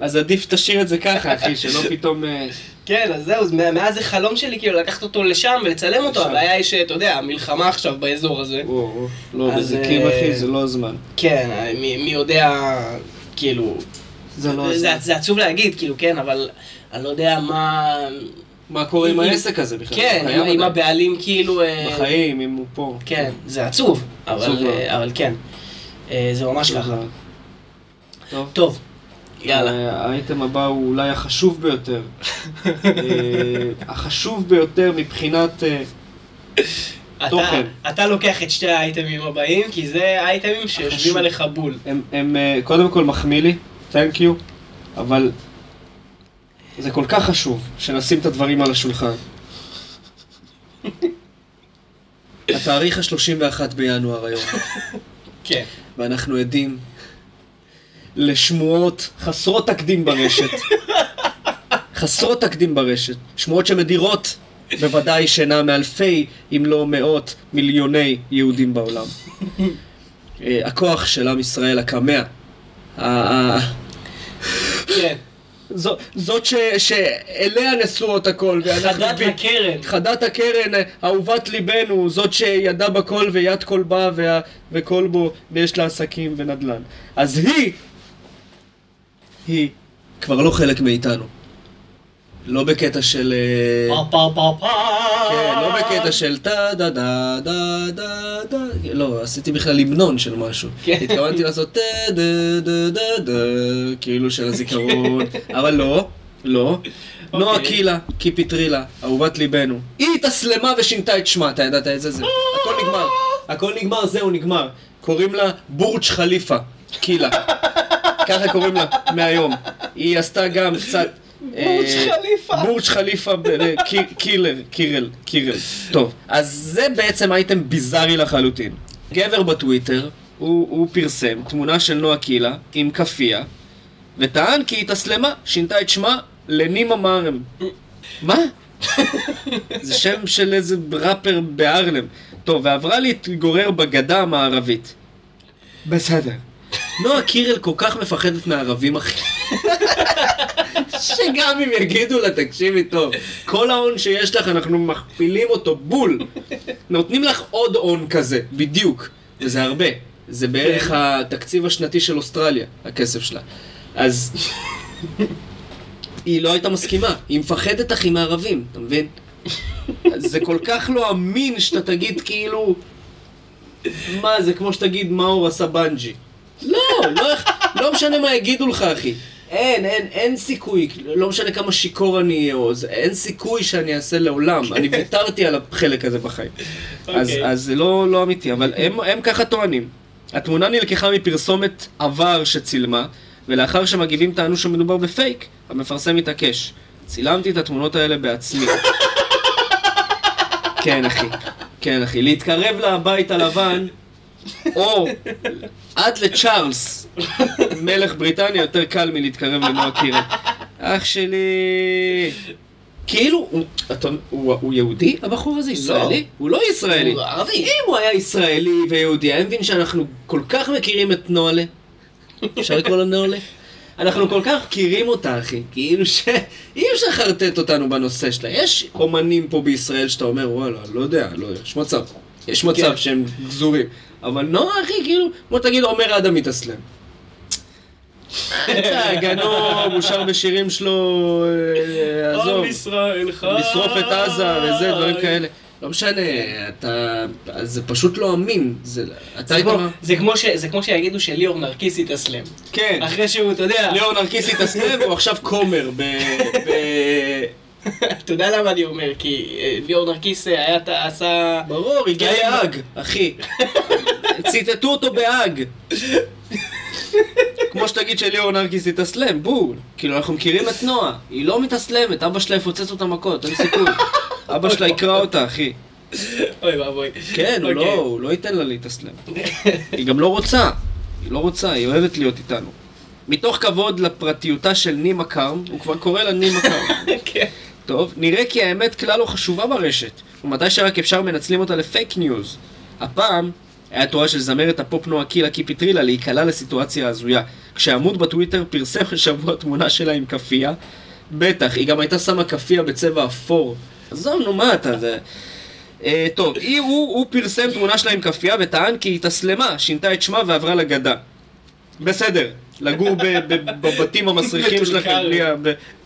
אז עדיף תשאיר את זה ככה, אחי, שלא פתאום... אה, כן, אז זהו, אז מאז זה חלום שלי, כאילו, לקחת אותו לשם ולצלם אותו. הבעיה היא שאתה יודע, המלחמה עכשיו באזור הזה. לא, אז, בזיקים, אה, אחי, זה לא הזמן. כן, מי יודע, כאילו, זה לא זה, הזמן. זה עצוב להגיד, כאילו, כן, אבל אני לא יודע מה... מה קורה עם העסק הזה בכלל? כן, עדיין? הבעלים כאילו... אה, בחיים, אם הוא פה. כן, זה עצוב, אבל, עצוב. אה, אבל כן, אה, זה ממש ככה. טוב. טוב, יאללה. האייטם הבא הוא אולי החשוב ביותר. החשוב ביותר מבחינת... אתה, תוכן. אתה לוקח את שתי האייטמים הבאים, כי זה האייטמים שיושבים. עליך בול. הם, הם קודם כל מחמיא לי, תנק יו, אבל זה כל כך חשוב שנשים את הדברים על השולחן. התאריך ה-31 בינואר היום, כן. ואנחנו עדים לשמועות חסרות תקדים ברשת. חסרות תקדים ברשת. שמועות שמדירות בוודאי שינה מאלפי, אם לא מאות, מיליוני יהודים בעולם. אה, הכוח של עם ישראל הקמע. כן. זו- זאת ש- שאליה נשואות הכל. ואנחנו חדת ב- הקרן. חדת הקרן, אהובת ליבנו, זאת שידע בכל ויד כל בה וה- וכל בו, ויש לה עסקים ונדל"ן. אז היא, היא כבר לא חלק מאיתנו. לא בקטע של... אה, פה פה פה פה. כן, לא בקטע של טה דה דה דה דה דה, לא, עשיתי בכלל המנון של משהו. כן. התכוונתי לעשות טה דה דה דה דה, כאילו של הזיכרון, אבל לא, לא. נועה אוקיי. קילה, קיפי טרילה, אהובת ליבנו. היא התאסלמה ושינתה את שמה, אתה ידעת את זה? זה. הכל נגמר. הכל נגמר, זהו, נגמר. קוראים לה בורג' חליפה, קילה. ככה קוראים לה מהיום. היא עשתה גם קצת... בורג' אה, חליפה. בורג' חליפה, אה, קי- קילר, קירל, קירל. טוב, אז זה בעצם אייטם ביזארי לחלוטין. גבר בטוויטר, הוא, הוא פרסם תמונה של נועה קילה עם כאפיה, וטען כי היא התאסלמה, שינתה את שמה לנימה מארם. מה? זה שם של איזה ראפר בהרלם. טוב, ועברה להתגורר בגדה המערבית. בסדר. נועה קירל כל כך מפחדת מערבים, אחי. שגם אם יגידו לה, תקשיבי טוב, כל ההון שיש לך, אנחנו מכפילים אותו בול. נותנים לך עוד הון כזה, בדיוק. וזה הרבה. זה בערך התקציב השנתי של אוסטרליה, הכסף שלה. אז... היא לא הייתה מסכימה, היא מפחדת אחי מערבים, אתה מבין? זה כל כך לא אמין שאתה תגיד כאילו... מה, זה כמו שתגיד מאור עשה בנג'י. לא, לא, לא משנה מה יגידו לך, אחי. אין, אין, אין סיכוי, לא משנה כמה שיכור אני אהיה, או זה- אין סיכוי שאני אעשה לעולם. אני ויתרתי על החלק הזה בחיים. אז, אוקיי. אז זה לא, לא אמיתי, אבל הם, הם ככה טוענים. התמונה נלקחה מפרסומת עבר שצילמה, ולאחר שמגיבים טענו שמדובר בפייק, המפרסם התעקש. צילמתי את התמונות האלה בעצמי. כן, אחי. כן, אחי. להתקרב לבית הלבן, או עד לצ'ארלס, מלך בריטניה, יותר קל מלהתקרב לנועה קירל. אח שלי... כאילו, הוא, אתה, הוא, הוא יהודי, הבחור הזה ישראלי? הוא לא ישראלי. הוא ערבי. אם הוא היה ישראלי ויהודי, היה מבין שאנחנו כל כך מכירים את נועלה. אפשר לקרוא לו נועלה? אנחנו כל כך מכירים אותה, אחי. כאילו שאי אפשר לחרטט אותנו בנושא שלה. יש אומנים פה בישראל שאתה אומר, וואלה, לא יודע, לא יודע, יש מצב. יש מצב כן. שהם גזורים. אבל נועה, אחי, כאילו, בוא תגיד, עומר אדם מתאסלם. אתה, גנוב, הוא שר בשירים שלו, אה, עזוב. עם ישראל חי. לשרוף את עזה וזה, דברים כאלה. לא משנה, אתה... זה פשוט לא אמין. זה... אתה. כמו- מה- זה כמו ש- זה כמו שיגידו שליאור נרקיס התאסלם. כן. אחרי שהוא, אתה יודע, ליאור נרקיס התאסלם והוא עכשיו כומר ב... ב- אתה יודע למה אני אומר? כי אה, ליאור נרקיס אה, היה, ת- עשה... ברור, הגיע. להאג, אחי. ציטטו אותו בהאג. כמו שתגיד שליאור נרקיס התאסלם, בול. כאילו, אנחנו מכירים את נועה. היא לא מתאסלמת, אבא שלה יפוצץ אותה מכות, אין סיכוי. אבא שלה יקרא אותה, אחי. אוי ואבוי. כן, הוא אוקיי. לא, הוא לא ייתן לה להתאסלם. היא גם לא רוצה. היא לא רוצה, היא אוהבת להיות איתנו. מתוך כבוד לפרטיותה של נימה קרם, הוא כבר קורא לה נימה קרם. כן. טוב, נראה כי האמת כלל לא חשובה ברשת, ומתי שרק אפשר מנצלים אותה לפייק ניוז. הפעם היה תורה של זמרת הפופ נועה קילה קיפיטרילה להיקלע לסיטואציה הזויה. כשעמוד בטוויטר פרסם השבוע תמונה שלה עם כאפיה, בטח, היא גם הייתה שמה כאפיה בצבע אפור. עזוב, נו מה אתה, זה... אה, טוב, הוא, הוא פרסם תמונה שלה עם כאפיה וטען כי היא התאסלמה, שינתה את שמה ועברה לגדה. בסדר, לגור בבתים המסריחים שלכם בלי,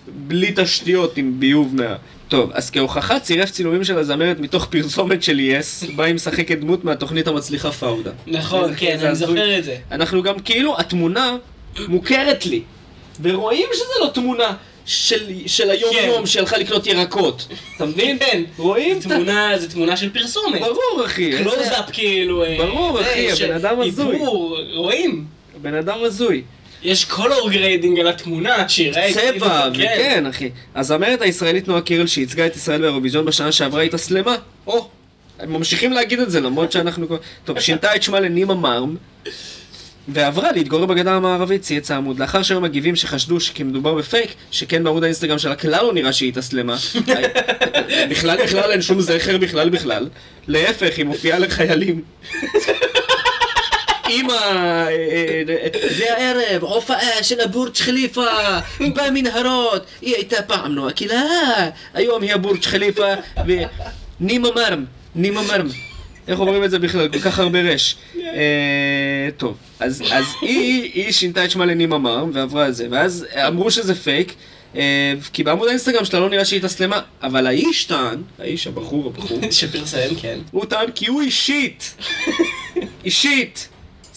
בלי תשתיות עם ביוב מה... טוב, אז כהוכחה צירף צילומים של הזמרת מתוך פרסומת של יס, בה היא משחקת דמות מהתוכנית המצליחה פאודה. נכון, כן, אני. זוכר את זה. אנחנו גם כאילו, התמונה מוכרת לי, ורואים שזה לא תמונה של, של היום-יום כן. שהלכה לקנות ירקות, אתה מבין? כן. רואים. תמונה, זה תמונה של פרסומת. ברור, אחי. קלוזאפ כאילו. אה, ברור, אחי, הבן אדם הזוי. רואים. בן אדם הזוי. יש color grading על התמונה, שיראה צבע, כאילו- וכן, אחי. הזמרת הישראלית נועה קירל שייצגה את ישראל באירוויזיון בשנה שעברה התאסלמה. או, הם ממשיכים להגיד את זה למרות שאנחנו... טוב, שינתה את שמה לנימה מרם. ועברה להתגורר בגדה המערבית, צייץ העמוד. לאחר שהיו מגיבים שחשדו שכי מדובר בפייק, שכן בעמוד האינסטגרם שלה כלל לא נראה שהיא התאסלמה. בכלל בכלל אין שום זכר בכלל בכלל. להפך, היא מופיעה לחיילים. אמא, אה, זה הערב, הופעה של הבורג' חליפה, במנהרות, היא הייתה פעם נועה קילה, היום היא הבורג' חליפה, ונימה מרם, נימה מרם. איך אומרים את זה בכלל? כל כך הרבה רש. אה, טוב, אז היא שינתה את שמה לנימה מרם ועברה את זה, ואז אמרו שזה פייק. אה, כי בעמוד האינסטגרם שלה לא נראה שהיא התאסלמה, אבל האיש טען, האיש, הבחור, הבחור, שפרסם, כן. הוא טען כי הוא אישית, אישית,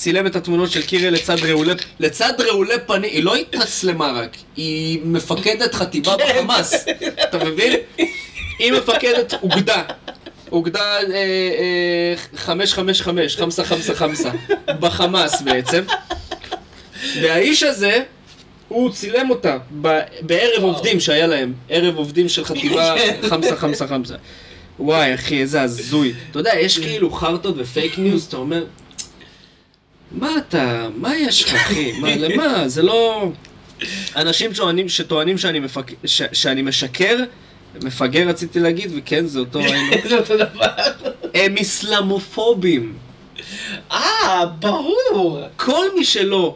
צילם את התמונות של קירל לצד רעולי, לצד רעולי פנים, היא לא התאסלמה רק, היא מפקדת חטיבה בחמאס, אתה מבין? היא מפקדת אוגדה, אוגדה אה, אה, 555, חמסה חמסה חמסה, בחמאס בעצם, והאיש הזה, הוא צילם אותה ב- בערב עובדים שהיה להם, ערב עובדים של חטיבה חמסה חמסה חמסה. וואי אחי, איזה הזוי. אתה יודע, יש כאילו חרטוט ופייק ניוז, אתה אומר, מה אתה, מה יש לך אחי? מה, למה? זה לא... אנשים שטוענים, שטוענים שאני, מפק... ש... שאני משקר, מפגר רציתי להגיד, וכן, זה אותו. זה אותו דבר. הם אסלאמופובים. אה, ברור. כל מי שלא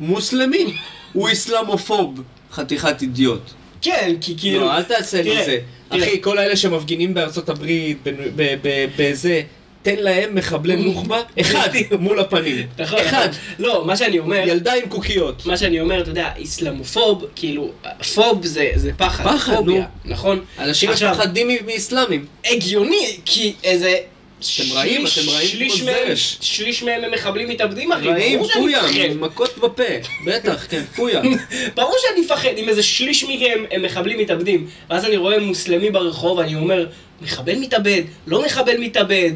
מוסלמי הוא אסלאמופוב. חתיכת אידיוט. כן, כי כאילו... לא, אל תעשה לי את זה. אחי, כל האלה שמפגינים בארצות הברית, ב- ב- ב- בזה, תן להם מחבלי נוח'בה, אחד מול הפנים. נכון, אחד. נכון. לא, מה שאני אומר... ילדה עם קוקיות. מה שאני אומר, אתה יודע, איסלאמופוב, כאילו, פוב זה, זה פחד, פחד, פוביה, נו. נכון? אנשים מפחדים מ- מאסלאמים. הגיוני, כי איזה אתם רעים, אתם רעים שליש מהם-. שליש מהם הם מחבלים מתאבדים, אחי. רעים, פויה. מכות בפה. בטח, כן, פויה. ברור שאני מפחד אם איזה שליש מכם הם מחבלים מתאבדים. ואז אני רואה מוסלמי ברחוב, אני אומר, מחבל מתאבד, לא מחבל מתאבד.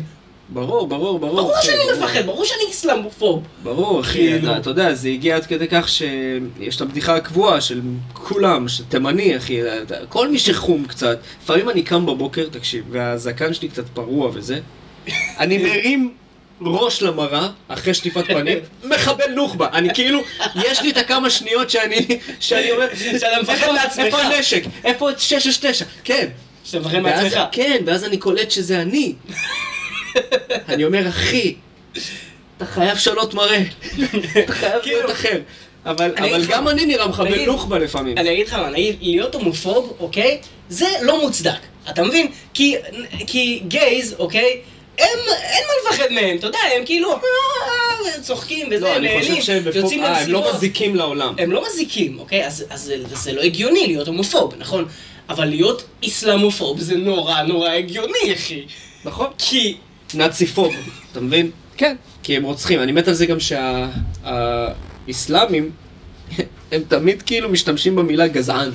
ברור, ברור, ברור. ברור אחי, שאני ברור. מפחד, ברור שאני אסלאמופוב. ברור, אחי, כאילו. אתה- יודע, זה הגיע עד כדי כך שיש את הבדיחה הקבועה של כולם, שתימני, אחי, כל מי שחום קצת, לפעמים אני קם בבוקר, תקשיב, והזקן שלי קצת פרוע וזה, אני מרים ראש למראה, אחרי שטיפת פנים, מחבל נוח'בה, אני כאילו, יש לי את הכמה שניות שאני, שאני אומר, שאתה מפחד "איפה- מעצמך." איפה הנשק? איפה 669? כן. שאתה מפחד מעצמך. כן, ואז אני קולט שזה אני. אני אומר, אחי, אתה חייב לשנות מראה. אתה חייב כאילו, להיות אחר. אבל אני אבל לך- גם אני נראה מחבל נגיד- נוח'בה לפעמים. אני אגיד לך מה, נגיד, להיות הומופוב, אוקיי? זה לא מוצדק. אתה מבין? כי, כי גייז, אוקיי? הם, אין מה לפחד מהם, אתה יודע, הם כאילו, אה, צוחקים וזה, לא, אני נהנים. יוצאים אה, הם לא למסיבות. מזיקים לעולם. הם לא מזיקים, אוקיי? אז, אז זה, זה לא הגיוני להיות הומופוב, נכון? אבל להיות איסלאמופוב זה נורא נורא הגיוני, אחי. נכון? כי... נאציפוב, אתה מבין? כן. כי הם רוצחים. אני מת על זה גם שהאסלאמים, הם תמיד כאילו משתמשים במילה גזען.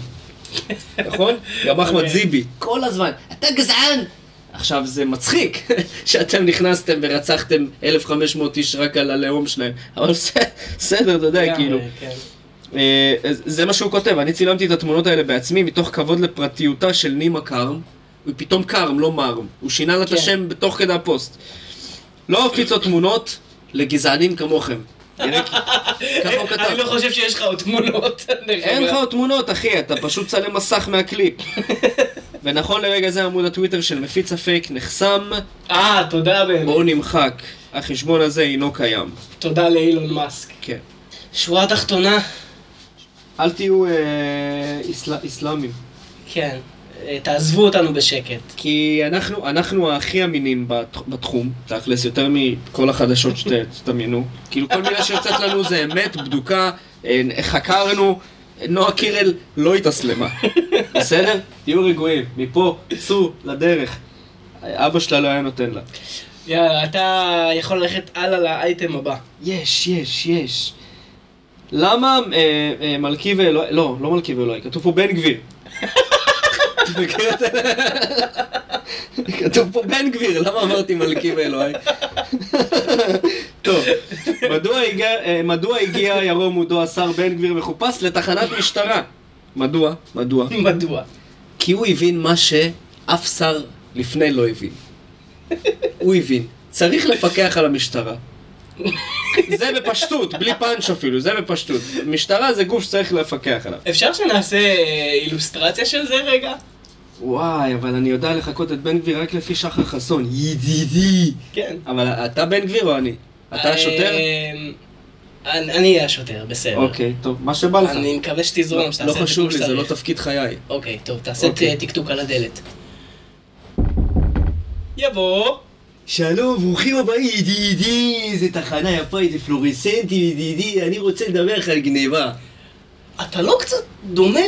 נכון? גם אחמד אוקיי. זיבי. כל הזמן. אתה גזען! עכשיו זה מצחיק שאתם נכנסתם ורצחתם 1,500 איש רק על הלאום שלהם, אבל בסדר, אתה יודע, כאילו. כן. אה, זה מה שהוא כותב, אני צילמתי את התמונות האלה בעצמי מתוך כבוד לפרטיותה של נימה קרם. הוא פתאום קרם, לא מרם. הוא שינה לה את כן. השם בתוך כדי הפוסט. לא הפיצו תמונות לגזענים כמוכם. ככה הוא כתב. אני לא חושב שיש לך עוד תמונות. אין. לך עוד תמונות, אחי, אתה פשוט צלם מסך מהקליפ. ונכון לרגע זה עמוד הטוויטר של מפיץ הפייק נחסם, אה, תודה באמת. או נמחק. החשבון הזה אינו קיים. תודה לאילון מאסק. כן. שורה תחתונה, אל תהיו אה, אסל- אסלאמים. כן. אה, תעזבו אותנו בשקט. כי אנחנו, אנחנו הכי אמינים בת- בתחום, תכלס, יותר מכל החדשות שתדמיינו. כאילו כל מילה שיוצאת לנו זה אמת, בדוקה, אה, חקרנו, נועה קירל לא התאסלמה. בסדר? תהיו רגועים, מפה, צאו לדרך. אבא שלה לא היה נותן לה. יאללה, אתה יכול ללכת הלאה לאייטם הבא. יש, יש, יש. למה אה, אה, מלכי ואלוהי, לא, לא מלכי ואלוהי, כתוב פה בן גביר. מכיר את זה? כתוב פה בן גביר, למה אמרתי מלכי ואלוהי? טוב, מדוע הגיע, אה, מדוע הגיע ירום עודו השר בן גביר מחופש לתחנת משטרה? מדוע? מדוע? מדוע? כי הוא הבין מה שאף שר לפני לא הבין. הוא הבין. צריך לפקח על המשטרה. זה בפשטות, בלי פאנץ' אפילו, זה בפשטות. משטרה זה גוף שצריך לפקח עליו. אפשר שנעשה אה, אילוסטרציה של זה רגע? וואי, אבל אני יודע לחקות את בן גביר רק לפי שחר חסון. ידידי. כן. אבל אתה בן גביר או אני? אתה השוטר? אה, אני אני אהיה השוטר, בסדר. אוקיי, טוב, מה שבא לך. אני מקווה שתזרום, שתעשה לא את זה חשוב כמו לי, זה לא. תפקיד חיי. אוקיי, טוב, תעשה אוקיי. ת- טקטוק על הדלת. יבוא. שלום, ברוכים הבאים, ידידי, איזה תחנה יפה, איזה פלורסנטי, ידידי, אני רוצה לדבר לך על גניבה. אתה לא קצת דומה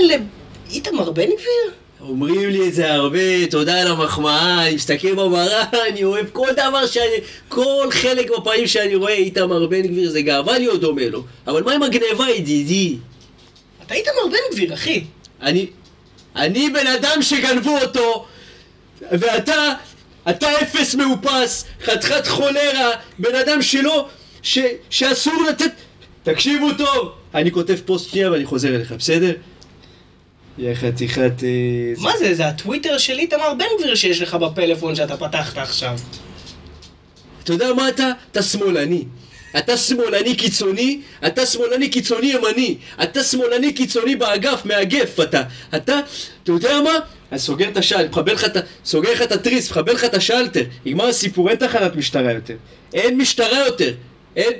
לאיתמר בן גביר? אומרים לי את זה הרבה, תודה על המחמאה, אני מסתכל במראה, אני אוהב כל דבר שאני, כל חלק בפעמים שאני רואה איתמר בן גביר זה גאווה להיות דומה לו. אבל מה עם הגניבה, ידידי? אתה איתמר בן גביר, אחי. אני, אני בן אדם שגנבו אותו, ואתה, אתה אפס מאופס, חתיכת חולרה, בן אדם שלא, ש, שאסור לתת... תקשיבו טוב! אני כותב פוסט שנייה ואני חוזר אליך, בסדר? יא חתיכת... אה, מה זה, זה הטוויטר של איתמר בן גביר שיש לך בפלאפון שאתה פתחת עכשיו. אתה יודע מה אתה? אתה שמאלני. אתה שמאלני קיצוני, אתה שמאלני קיצוני ימני. אתה שמאלני קיצוני באגף, מאגף אתה. אתה, אתה יודע מה? אני סוגר את השאלטר, מחבל לך את ה... סוגר לך את התריס, מחבל לך את השלטר. נגמר הסיפור, אין תחנת משטרה יותר. אין משטרה יותר. אין...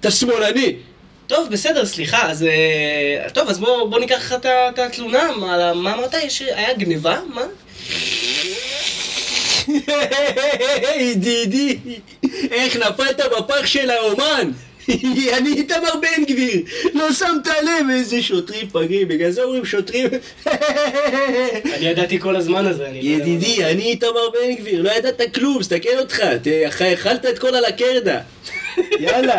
אתה שמאלני. טוב, בסדר, סליחה, אז... אה, טוב, אז בוא, בוא ניקח לך את התלונה, מה, מה אמרת? יש, היה גניבה? מה? ידידי, איך נפלת בפח של האומן? אני איתמר בן גביר, לא שמת לב איזה שוטרים פגעים, בגלל זה אומרים שוטרים... אני ידעתי כל הזמן הזה. אני לא ידידי, אני איתמר בן גביר, לא ידעת כלום, תסתכל אותך, אכלת את כל הלקרדה. יאללה,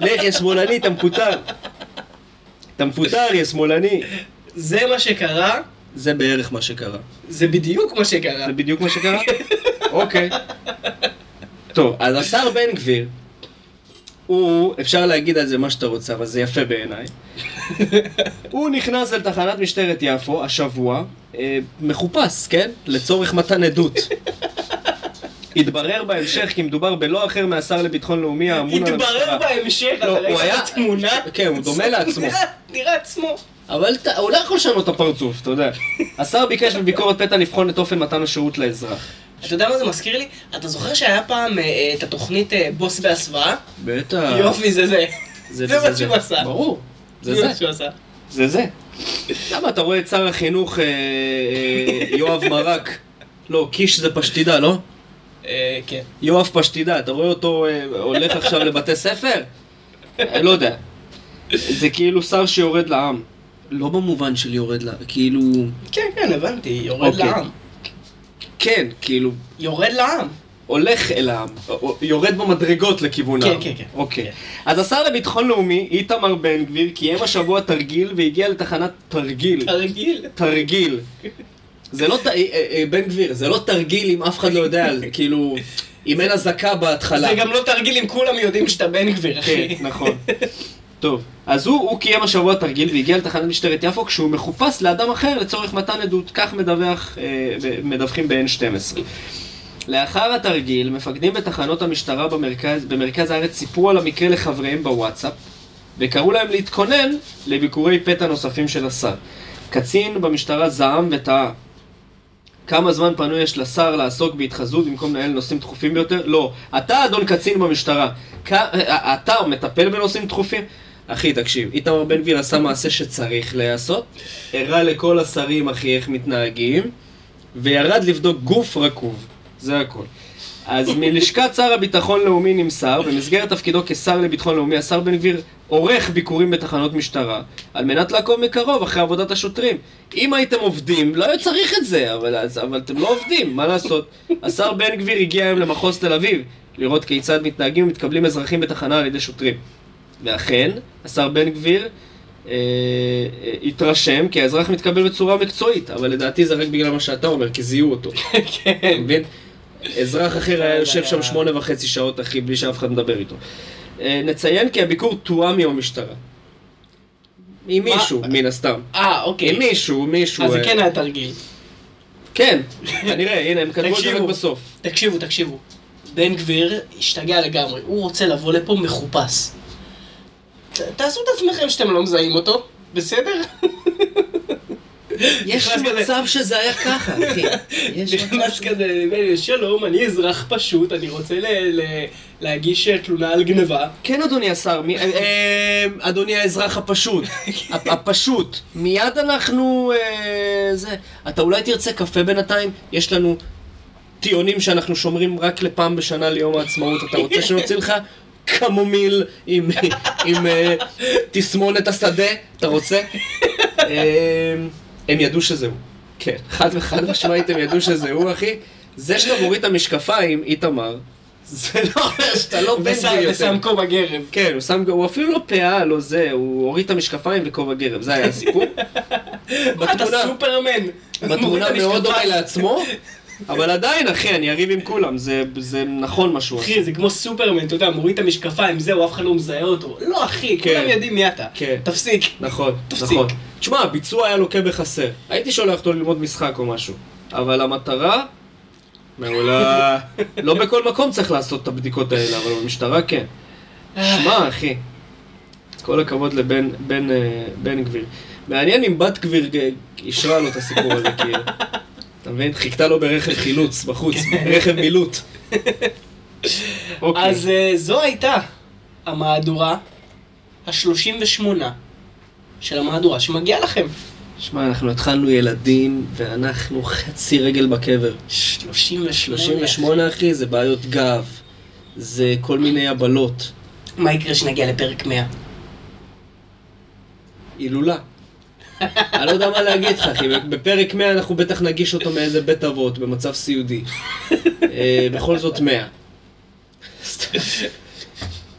לך, יא שמאלני, אתה מפוטר. אתה מפוטר, יא שמאלני. זה. מה שקרה, זה בערך מה שקרה. זה בדיוק מה שקרה. זה בדיוק מה שקרה? אוקיי. טוב, אז השר בן גביר, הוא, אפשר להגיד על זה מה שאתה רוצה, אבל זה יפה בעיניי. הוא נכנס אל תחנת משטרת יפו השבוע, אה, מחופש, כן? לצורך מתן עדות. התברר בהמשך כי מדובר בלא אחר מהשר לביטחון לאומי האמון על המשטרה. התברר בהמשך, לא, אתה הוא ראית היה- את התמונה? כן, הוא דומה לעצמו. נראה- עצמו. אבל ת- הוא לא יכול לשנות את הפרצוף, אתה יודע. השר ביקש בביקורת פתע לבחון את אופן מתן השירות לאזרח. אתה יודע מה זה מזכיר לי? אתה זוכר שהיה פעם אה, אה, את התוכנית אה, בוס בהסוואה? בטח. יופי, זה זה. זה זה מה שהוא עשה. ברור. זה זה זה. מה שהוא עשה. זה זה. למה אתה רואה את שר החינוך אה, אה, יואב ברק? לא, קיש זה פשטידה, לא? אה, כן. יואב פשטידה, אתה רואה אותו אה, הולך עכשיו לבתי ספר? אה, לא יודע. זה כאילו שר שיורד לעם. לא במובן של יורד לעם, כאילו... כן, כן, הבנתי, יורד אוקיי. לעם. כן, כאילו, יורד לעם. הולך אל העם, יורד במדרגות לכיוון כן, העם. כן, כן. אוקיי. כן. אז השר לביטחון לאומי, איתמר בן גביר, קיים השבוע תרגיל והגיע לתחנת תרגיל. הרגיל. תרגיל. זה לא, ת- אה, אה, בן גביר, זה לא תרגיל אם אף אחד לא יודע כאילו, אם אין אזעקה בהתחלה. זה גם לא תרגיל אם כולם יודעים שאתה בן גביר, כן, אחי. נכון. טוב, אז הוא, הוא קיים השבוע תרגיל והגיע לתחנת משטרת יפו כשהוא מחופש לאדם אחר לצורך מתן עדות, כך מדווח, אה, מדווחים ב-N12. לאחר התרגיל, מפקדים בתחנות המשטרה במרכז, במרכז הארץ סיפרו על המקרה לחבריהם בוואטסאפ, וקראו להם להתכונן לביקורי פתע נוספים של השר. קצין במשטרה זעם וטעה. כמה זמן פנוי יש לשר לעסוק בהתחזות במקום לנהל נושאים דחופים ביותר? לא. אתה, אדון קצין במשטרה, כ... אתה מטפל בנושאים דחופים? אחי, תקשיב, איתמר בן גביר עשה מעשה שצריך להיעשות, הראה לכל השרים, אחי, איך מתנהגים, וירד לבדוק גוף רקוב. זה הכל. אז מלשכת שר הביטחון לאומי נמסר, במסגרת תפקידו כשר לביטחון לאומי, השר בן גביר עורך ביקורים בתחנות משטרה, על מנת לעקוב מקרוב אחרי עבודת השוטרים. אם הייתם עובדים, לא היה צריך את זה, אבל, אבל אתם לא עובדים, מה לעשות? השר בן גביר הגיע היום למחוז תל אביב, לראות כיצד מתנהגים ומתקבלים אזרחים בתחנה על ידי שוטרים. ואכן, השר בן גביר אה, אה, התרשם כי האזרח מתקבל בצורה מקצועית, אבל לדעתי זה רק בגלל מה שאתה אומר, כי זיהו אותו. כן. אזרח אחר היה יושב שם שמונה וחצי שעות, אחי, בלי שאף אחד מדבר איתו. אה, נציין כי הביקור תואם עם המשטרה. עם? מישהו, מן הסתם. אה, אוקיי. עם מישהו, מישהו... אז זה אה, כן היה תרגיל. כן, כנראה, הנה, הם כתבו את זה רק. בסוף. תקשיבו, תקשיבו. בן גביר השתגע לגמרי, הוא רוצה לבוא לפה מחופש. תעשו את עצמכם שאתם לא מזהים אותו, בסדר? יש מצב שזה היה ככה, אחי. נכנס כזה, שלום, אני אזרח פשוט, אני רוצה ל- ל- להגיש אה, תלונה על גניבה. כן, אדוני השר, אה, אה, אדוני האזרח הפשוט, הפ- הפשוט, מיד אנחנו... זה. אתה אולי תרצה קפה בינתיים? יש לנו טיעונים שאנחנו שומרים רק לפעם בשנה ליום העצמאות. אתה רוצה שנוציא לך קמומיל עם, עם אה, תסמונת השדה? אתה רוצה? הם ידעו שזה הוא. כן, חד וחד משמעית הם ידעו שזה הוא, אחי. זה שאתה מוריד את המשקפיים, איתמר, זה לא אומר שאתה לא בן גביר יותר. ושם כובע גרב. כן, הוא שם, הוא אפילו לא פאה, לא זה, הוא הוריד את המשקפיים וכובע גרב, זה היה הסיפור. אתה בתמונה, סופרמן. מוריד בתמונה מאוד דומה. לעצמו, אבל עדיין, אחי, אני אריב עם כולם, זה, זה נכון מה שהוא עושה. אחי, זה כמו סופרמן, אתה יודע, מוריד את המשקפיים, זהו, אף אחד לא מזהה אותו. לא, אחי, כן. כולם יודעים מי אתה. כן. תפסיק. נכון, תפסיק. נכון. תשמע, הביצוע היה לוקה בחסר. הייתי שולח אותו ללמוד משחק או משהו, אבל המטרה... מעולה. לא בכל מקום צריך לעשות את הבדיקות האלה, אבל במשטרה כן. שמע, אחי, כל הכבוד לבן בן, אה, בן גביר. מעניין אם בת גביר אישרה לו את הסיפור הזה, כאילו. מבין? חיכתה לו ברכב חילוץ בחוץ, רכב מילוט. אוקיי. אז אה, זו הייתה המהדורה ה-38 של המהדורה שמגיעה לכם. שמע, אנחנו התחלנו ילדים, ואנחנו חצי רגל בקבר. 38. 38 אחי, זה בעיות גב, זה כל מיני הבלות. מה יקרה כשנגיע לפרק 100? הילולה. אני לא יודע מה להגיד לך, אחי. בפרק 100 אנחנו בטח נגיש אותו מאיזה בית אבות, במצב סיעודי. אה, בכל זאת 100.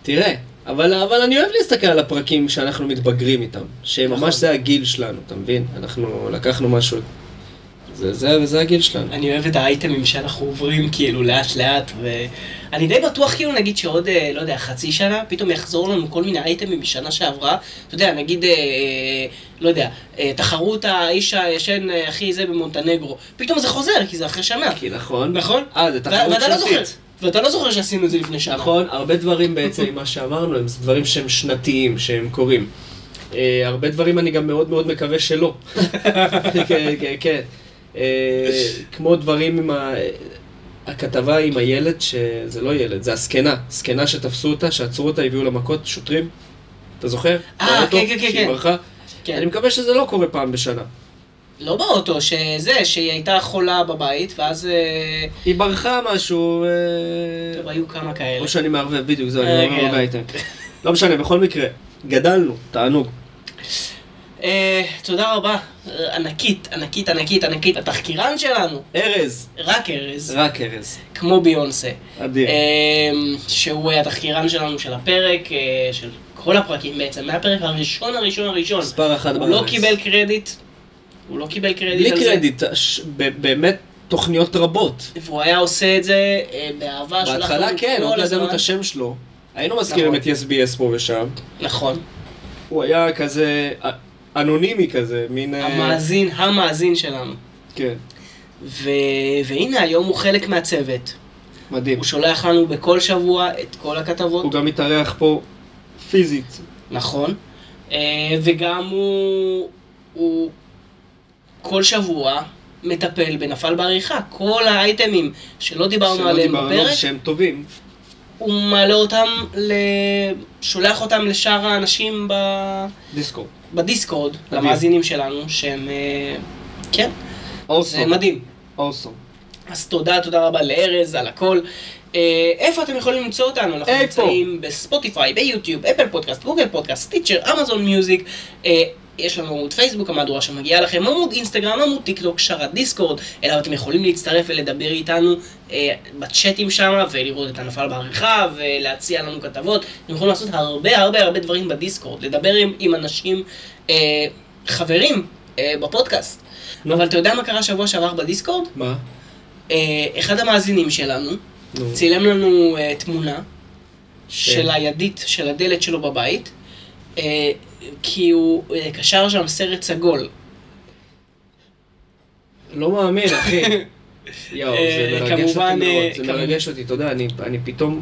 תראה, אבל, אבל אני אוהב להסתכל על הפרקים שאנחנו מתבגרים איתם. שממש זה הגיל שלנו, אתה מבין? אנחנו לקחנו משהו... זה, זה, זה הגיל שלנו. אני אוהב את האייטמים שאנחנו עוברים כאילו לאט לאט ואני די בטוח כאילו נגיד שעוד, אה, לא יודע, חצי שנה, פתאום יחזור לנו כל מיני אייטמים משנה שעברה. אתה יודע, נגיד, אה, אה, לא יודע, אה, תחרות האיש הישן הכי זה במונטנגרו. פתאום זה חוזר, כי זה אחרי שנה. כי נכון? נכון? אה, זה תחרות ואתה לא זוכר, שנתית. ואתה לא זוכר שעשינו את זה לפני שנה. נכון, הרבה דברים בעצם ממה שאמרנו הם דברים שהם שנתיים, שהם קורים. הרבה דברים אני גם מאוד מאוד מקווה שלא. כן, כן, כן. כמו דברים עם ה... הכתבה עם הילד, שזה לא ילד, זה הזקנה. זקנה שתפסו אותה, שעצרו אותה, הביאו לה מכות, שוטרים. אתה זוכר? אה, כן, כן, כן, שהיא כן. ברחה. כן. אני מקווה שזה לא קורה פעם בשנה. לא באוטו, שזה, שהיא הייתה חולה בבית, ואז אה, היא ברחה משהו... אה, טוב, היו כמה כאלה. או שאני מערבב, בדיוק, זהו, אה, אני כן. מערבב באייטם. לא משנה, בכל מקרה, גדלנו, תענוג. אה, תודה רבה, אה, ענקית, ענקית, ענקית, ענקית. התחקירן שלנו, ארז, רק ארז, רק ארז. כמו ביונסה. אדיר. אה, שהוא התחקירן שלנו של הפרק, של כל הפרקים בעצם, מהפרק הראשון הראשון הראשון. מספר אחת הוא בארץ. לא קיבל קרדיט, הוא לא קיבל קרדיט בלי על זה. קרדיט, ש- ב- באמת תוכניות רבות. והוא היה עושה את זה אה, באהבה, שלח בהתחלה כן, עוד לא ידענו. את השם שלו. היינו מזכירים את נכון. יס פה ושם. נכון. הוא היה כזה אנונימי כזה, מין... אה, המאזין, המאזין שלנו. כן, ו... והנה, היום הוא חלק מהצוות. מדהים. הוא שולח לנו בכל שבוע את כל הכתבות. הוא גם מתארח פה פיזית. נכון. אה, וגם הוא, הוא כל שבוע מטפל בנפל בעריכה. כל האייטמים שלא דיברנו שלא עליהם דיברנו בפרק, שהם טובים. הוא מעלה אותם, ל... שולח אותם לשאר האנשים ב... דיסקו. בדיסקורד, מדהים. למאזינים שלנו, שהם... אה, כן, זה awesome. מדהים. awesome. אז תודה, תודה רבה לארז על הכל. אה, איפה אתם יכולים למצוא אותנו? אנחנו? נמצאים בספוטיפיי, ביוטיוב, Apple Podcast, Google Podcast, Stitcher, Amazon Music. יש לנו עמוד פייסבוק, המהדורה שמגיעה לכם, עמוד אינסטגרם, עמוד טיק טוק, שרת דיסקורד, אליו אתם יכולים להצטרף ולדבר איתנו אה, בצ'אטים שם, ולראות את הנפל בעריכה, ולהציע לנו כתבות. אתם יכולים לעשות הרבה הרבה הרבה דברים בדיסקורד, לדבר עם, עם אנשים, אה, חברים אה, בפודקאסט. נו. אבל אתה יודע מה קרה שבוע שעבר בדיסקורד? מה? אה, אחד המאזינים שלנו נו. צילם לנו אה, תמונה של הידית של הדלת שלו בבית, אה, כי הוא אה, קשר שם סרט סגול. לא מאמין, אחי. יואו, אה, זה מרגש אותי כמובן, אה, מאוד, זה כמובן. מרגש אותי, אתה יודע, אני, אני פתאום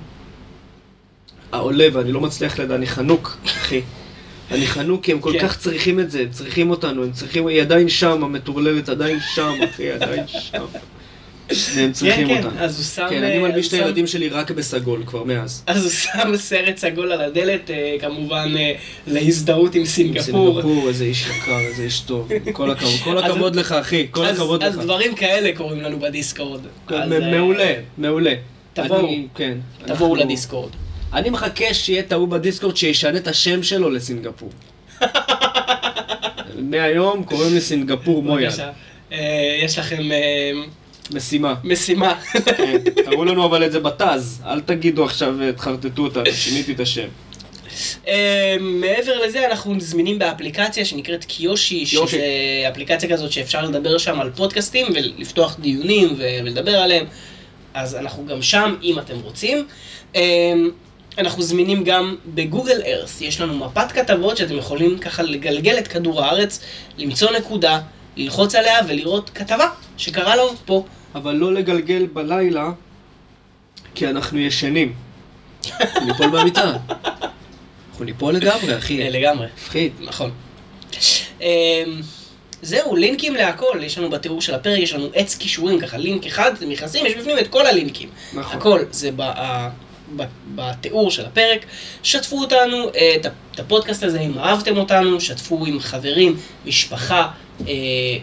העולה ואני לא מצליח לדעת, אני חנוק, אחי. אני חנוק כי הם כל כן. כך צריכים את זה, הם צריכים אותנו, הם צריכים, היא עדיין שם, המטורללת עדיין שם, אחי, עדיין שם. והם צריכים כן, כן, אותנו. אז הוא שם... כן, אה, אני מלביש את הילדים שלי רק בסגול כבר מאז. אז הוא שם סרט סגול על הדלת, אה, כמובן אה, להזדהות עם סינגפור. סינגפור, איזה איש יקר, איזה איש טוב. כל הכבוד, כל אז- הכבוד לך, אחי, כל אז- הכבוד אז לך. דברים כאלה קורים לנו בדיסקורד. אז, אה, מעולה, מעולה. תבואו. כן. תבואו לדיסקורד. אני מחכה שיהיה טעות בדיסקורד שישנה את השם שלו לסינגפור. מהיום קוראים לי סינגפור מויאל. אה, יש לכם אה, משימה. משימה. כן. תראו לנו אבל את זה בתז, אל תגידו עכשיו אה, תחרטטו אותנו, שיניתי את השם. אה, מעבר לזה, אנחנו זמינים באפליקציה שנקראת קיושי. שזה אפליקציה כזאת שאפשר לדבר שם על פודקאסטים ולפתוח דיונים ולדבר עליהם. אז אנחנו גם שם, אם אתם רוצים. אה, אנחנו זמינים גם בגוגל ארס, יש לנו מפת כתבות שאתם יכולים ככה לגלגל את כדור הארץ, למצוא נקודה, ללחוץ עליה ולראות כתבה שקרה לנו פה. אבל לא לגלגל בלילה, כי אנחנו ישנים. אנחנו ניפול מהמיטה. אנחנו ניפול לגמרי, אחי. אה, לגמרי. מפחיד. נכון. אמ, זהו, לינקים להכל, יש לנו בתיאור של הפרק, יש לנו עץ כישורים, ככה לינק אחד, אתם נכנסים, יש בפנים את כל הלינקים. נכון. הכל זה ב- ה- ב- בתיאור של הפרק. שתפו אותנו, אה, את הפודקאסט הזה, אם אהבתם אותנו, שתפו עם חברים, משפחה, אה,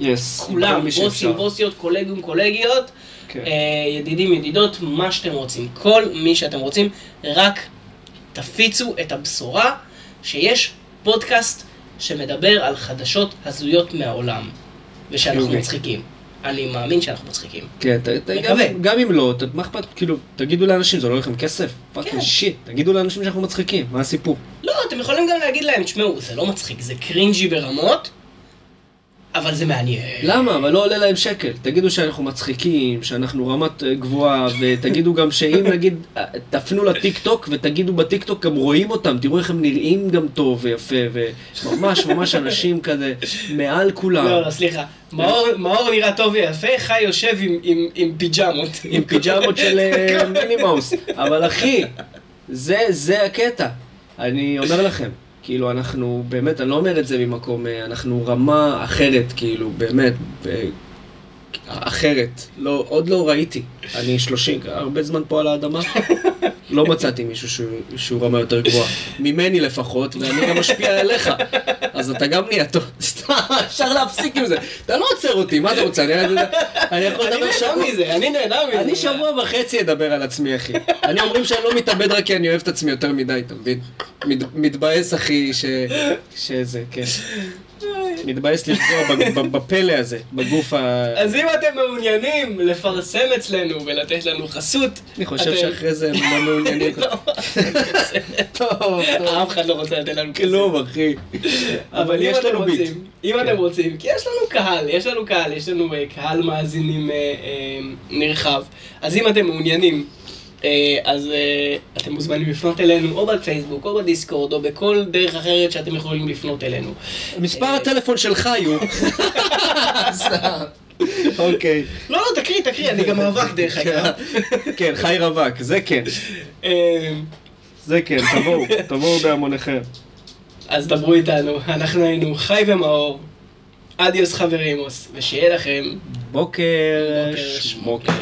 Yes. כולם, בוסים. בוסיות, קולגים, קולגיות, כן. אה, ידידים, ידידות, מה שאתם רוצים. כל מי שאתם רוצים, רק תפיצו את הבשורה שיש פודקאסט שמדבר על חדשות הזויות מהעולם, ושאנחנו חיובי. מצחיקים. אני מאמין שאנחנו מצחיקים. כן, ת, ת, גם, אם לא, ת, מה אכפת, כאילו, תגידו לאנשים, זה עולה לכם כסף? כן. Fucking shit, תגידו לאנשים שאנחנו מצחיקים, מה הסיפור? לא, אתם יכולים גם להגיד להם, תשמעו, זה לא מצחיק, זה cringy ברמות, אבל זה מעניין. למה? אבל לא עולה להם שקל. תגידו שאנחנו מצחיקים, שאנחנו רמת אה, גבוהה, ותגידו גם שאם נגיד, אה, תפנו לטיק טוק, ותגידו בטיק טוק גם רואים אותם, תראו איך הם נראים גם טוב ויפה, וממש ממש אנשים כזה מעל כולם. לא, לא, סליחה. מאור, מאור נראה טוב ויפה, חי יושב עם, עם, עם פיג'מות. עם פיג'מות של אה, מיני מאוס. אבל אחי, זה, זה הקטע. אני אומר לכם, כאילו, אנחנו, באמת, אני לא אומר את זה ממקום, אה, אנחנו רמה אחרת, כאילו, באמת, ב- אחרת. לא, עוד לא ראיתי. אני 30, הרבה זמן פה על האדמה. לא מצאתי מישהו שהוא, שהוא רמה יותר גבוהה. ממני לפחות, ואני גם משפיע עליך. אז אתה גם נהיה טוב. סתם, אפשר להפסיק עם זה. אתה לא עוצר אותי, מה אתה רוצה? אני, אני יכול אני לדבר שבוע. מזה, אני נהנה מזה. אני שבוע וחצי אדבר על עצמי, אחי. אני אומרים שאני לא מתאבד רק כי אני אוהב את עצמי יותר מדי, אתה מבין? מת- מתבאס, אחי, ש... שזה, כן. מתבאס לפגוע בפלא הזה, בגוף ה... אז אם אתם מעוניינים לפרסם אצלנו ולתת לנו חסות, אני חושב שאחרי זה הם לא מעוניינים. לא, טוב. אף אחד לא רוצה לתת לנו כסף. כלום, אחי. אבל יש לנו ביט. אם כן. אתם רוצים, כי יש לנו קהל, יש לנו קהל, יש לנו אה, קהל מאזינים אה, אה, נרחב, אז אם אתם מעוניינים, אז אה, אתם מוזמנים לפנות אלינו, או בפייסבוק, או בדיסקורד, או בכל דרך אחרת שאתם יכולים לפנות אלינו. מספר הטלפון שלך יהיו. אוקיי. לא, לא, תקריא, תקריא, אני גם רווק דרך אגב. כן, חי רווק, זה כן. אה, זה כן, תבואו, תבואו בהמוניכם. אז דברו איתנו, אנחנו היינו חי ומאור, אדיוס חברימוס, ושיהיה לכם בוקר שמוקר.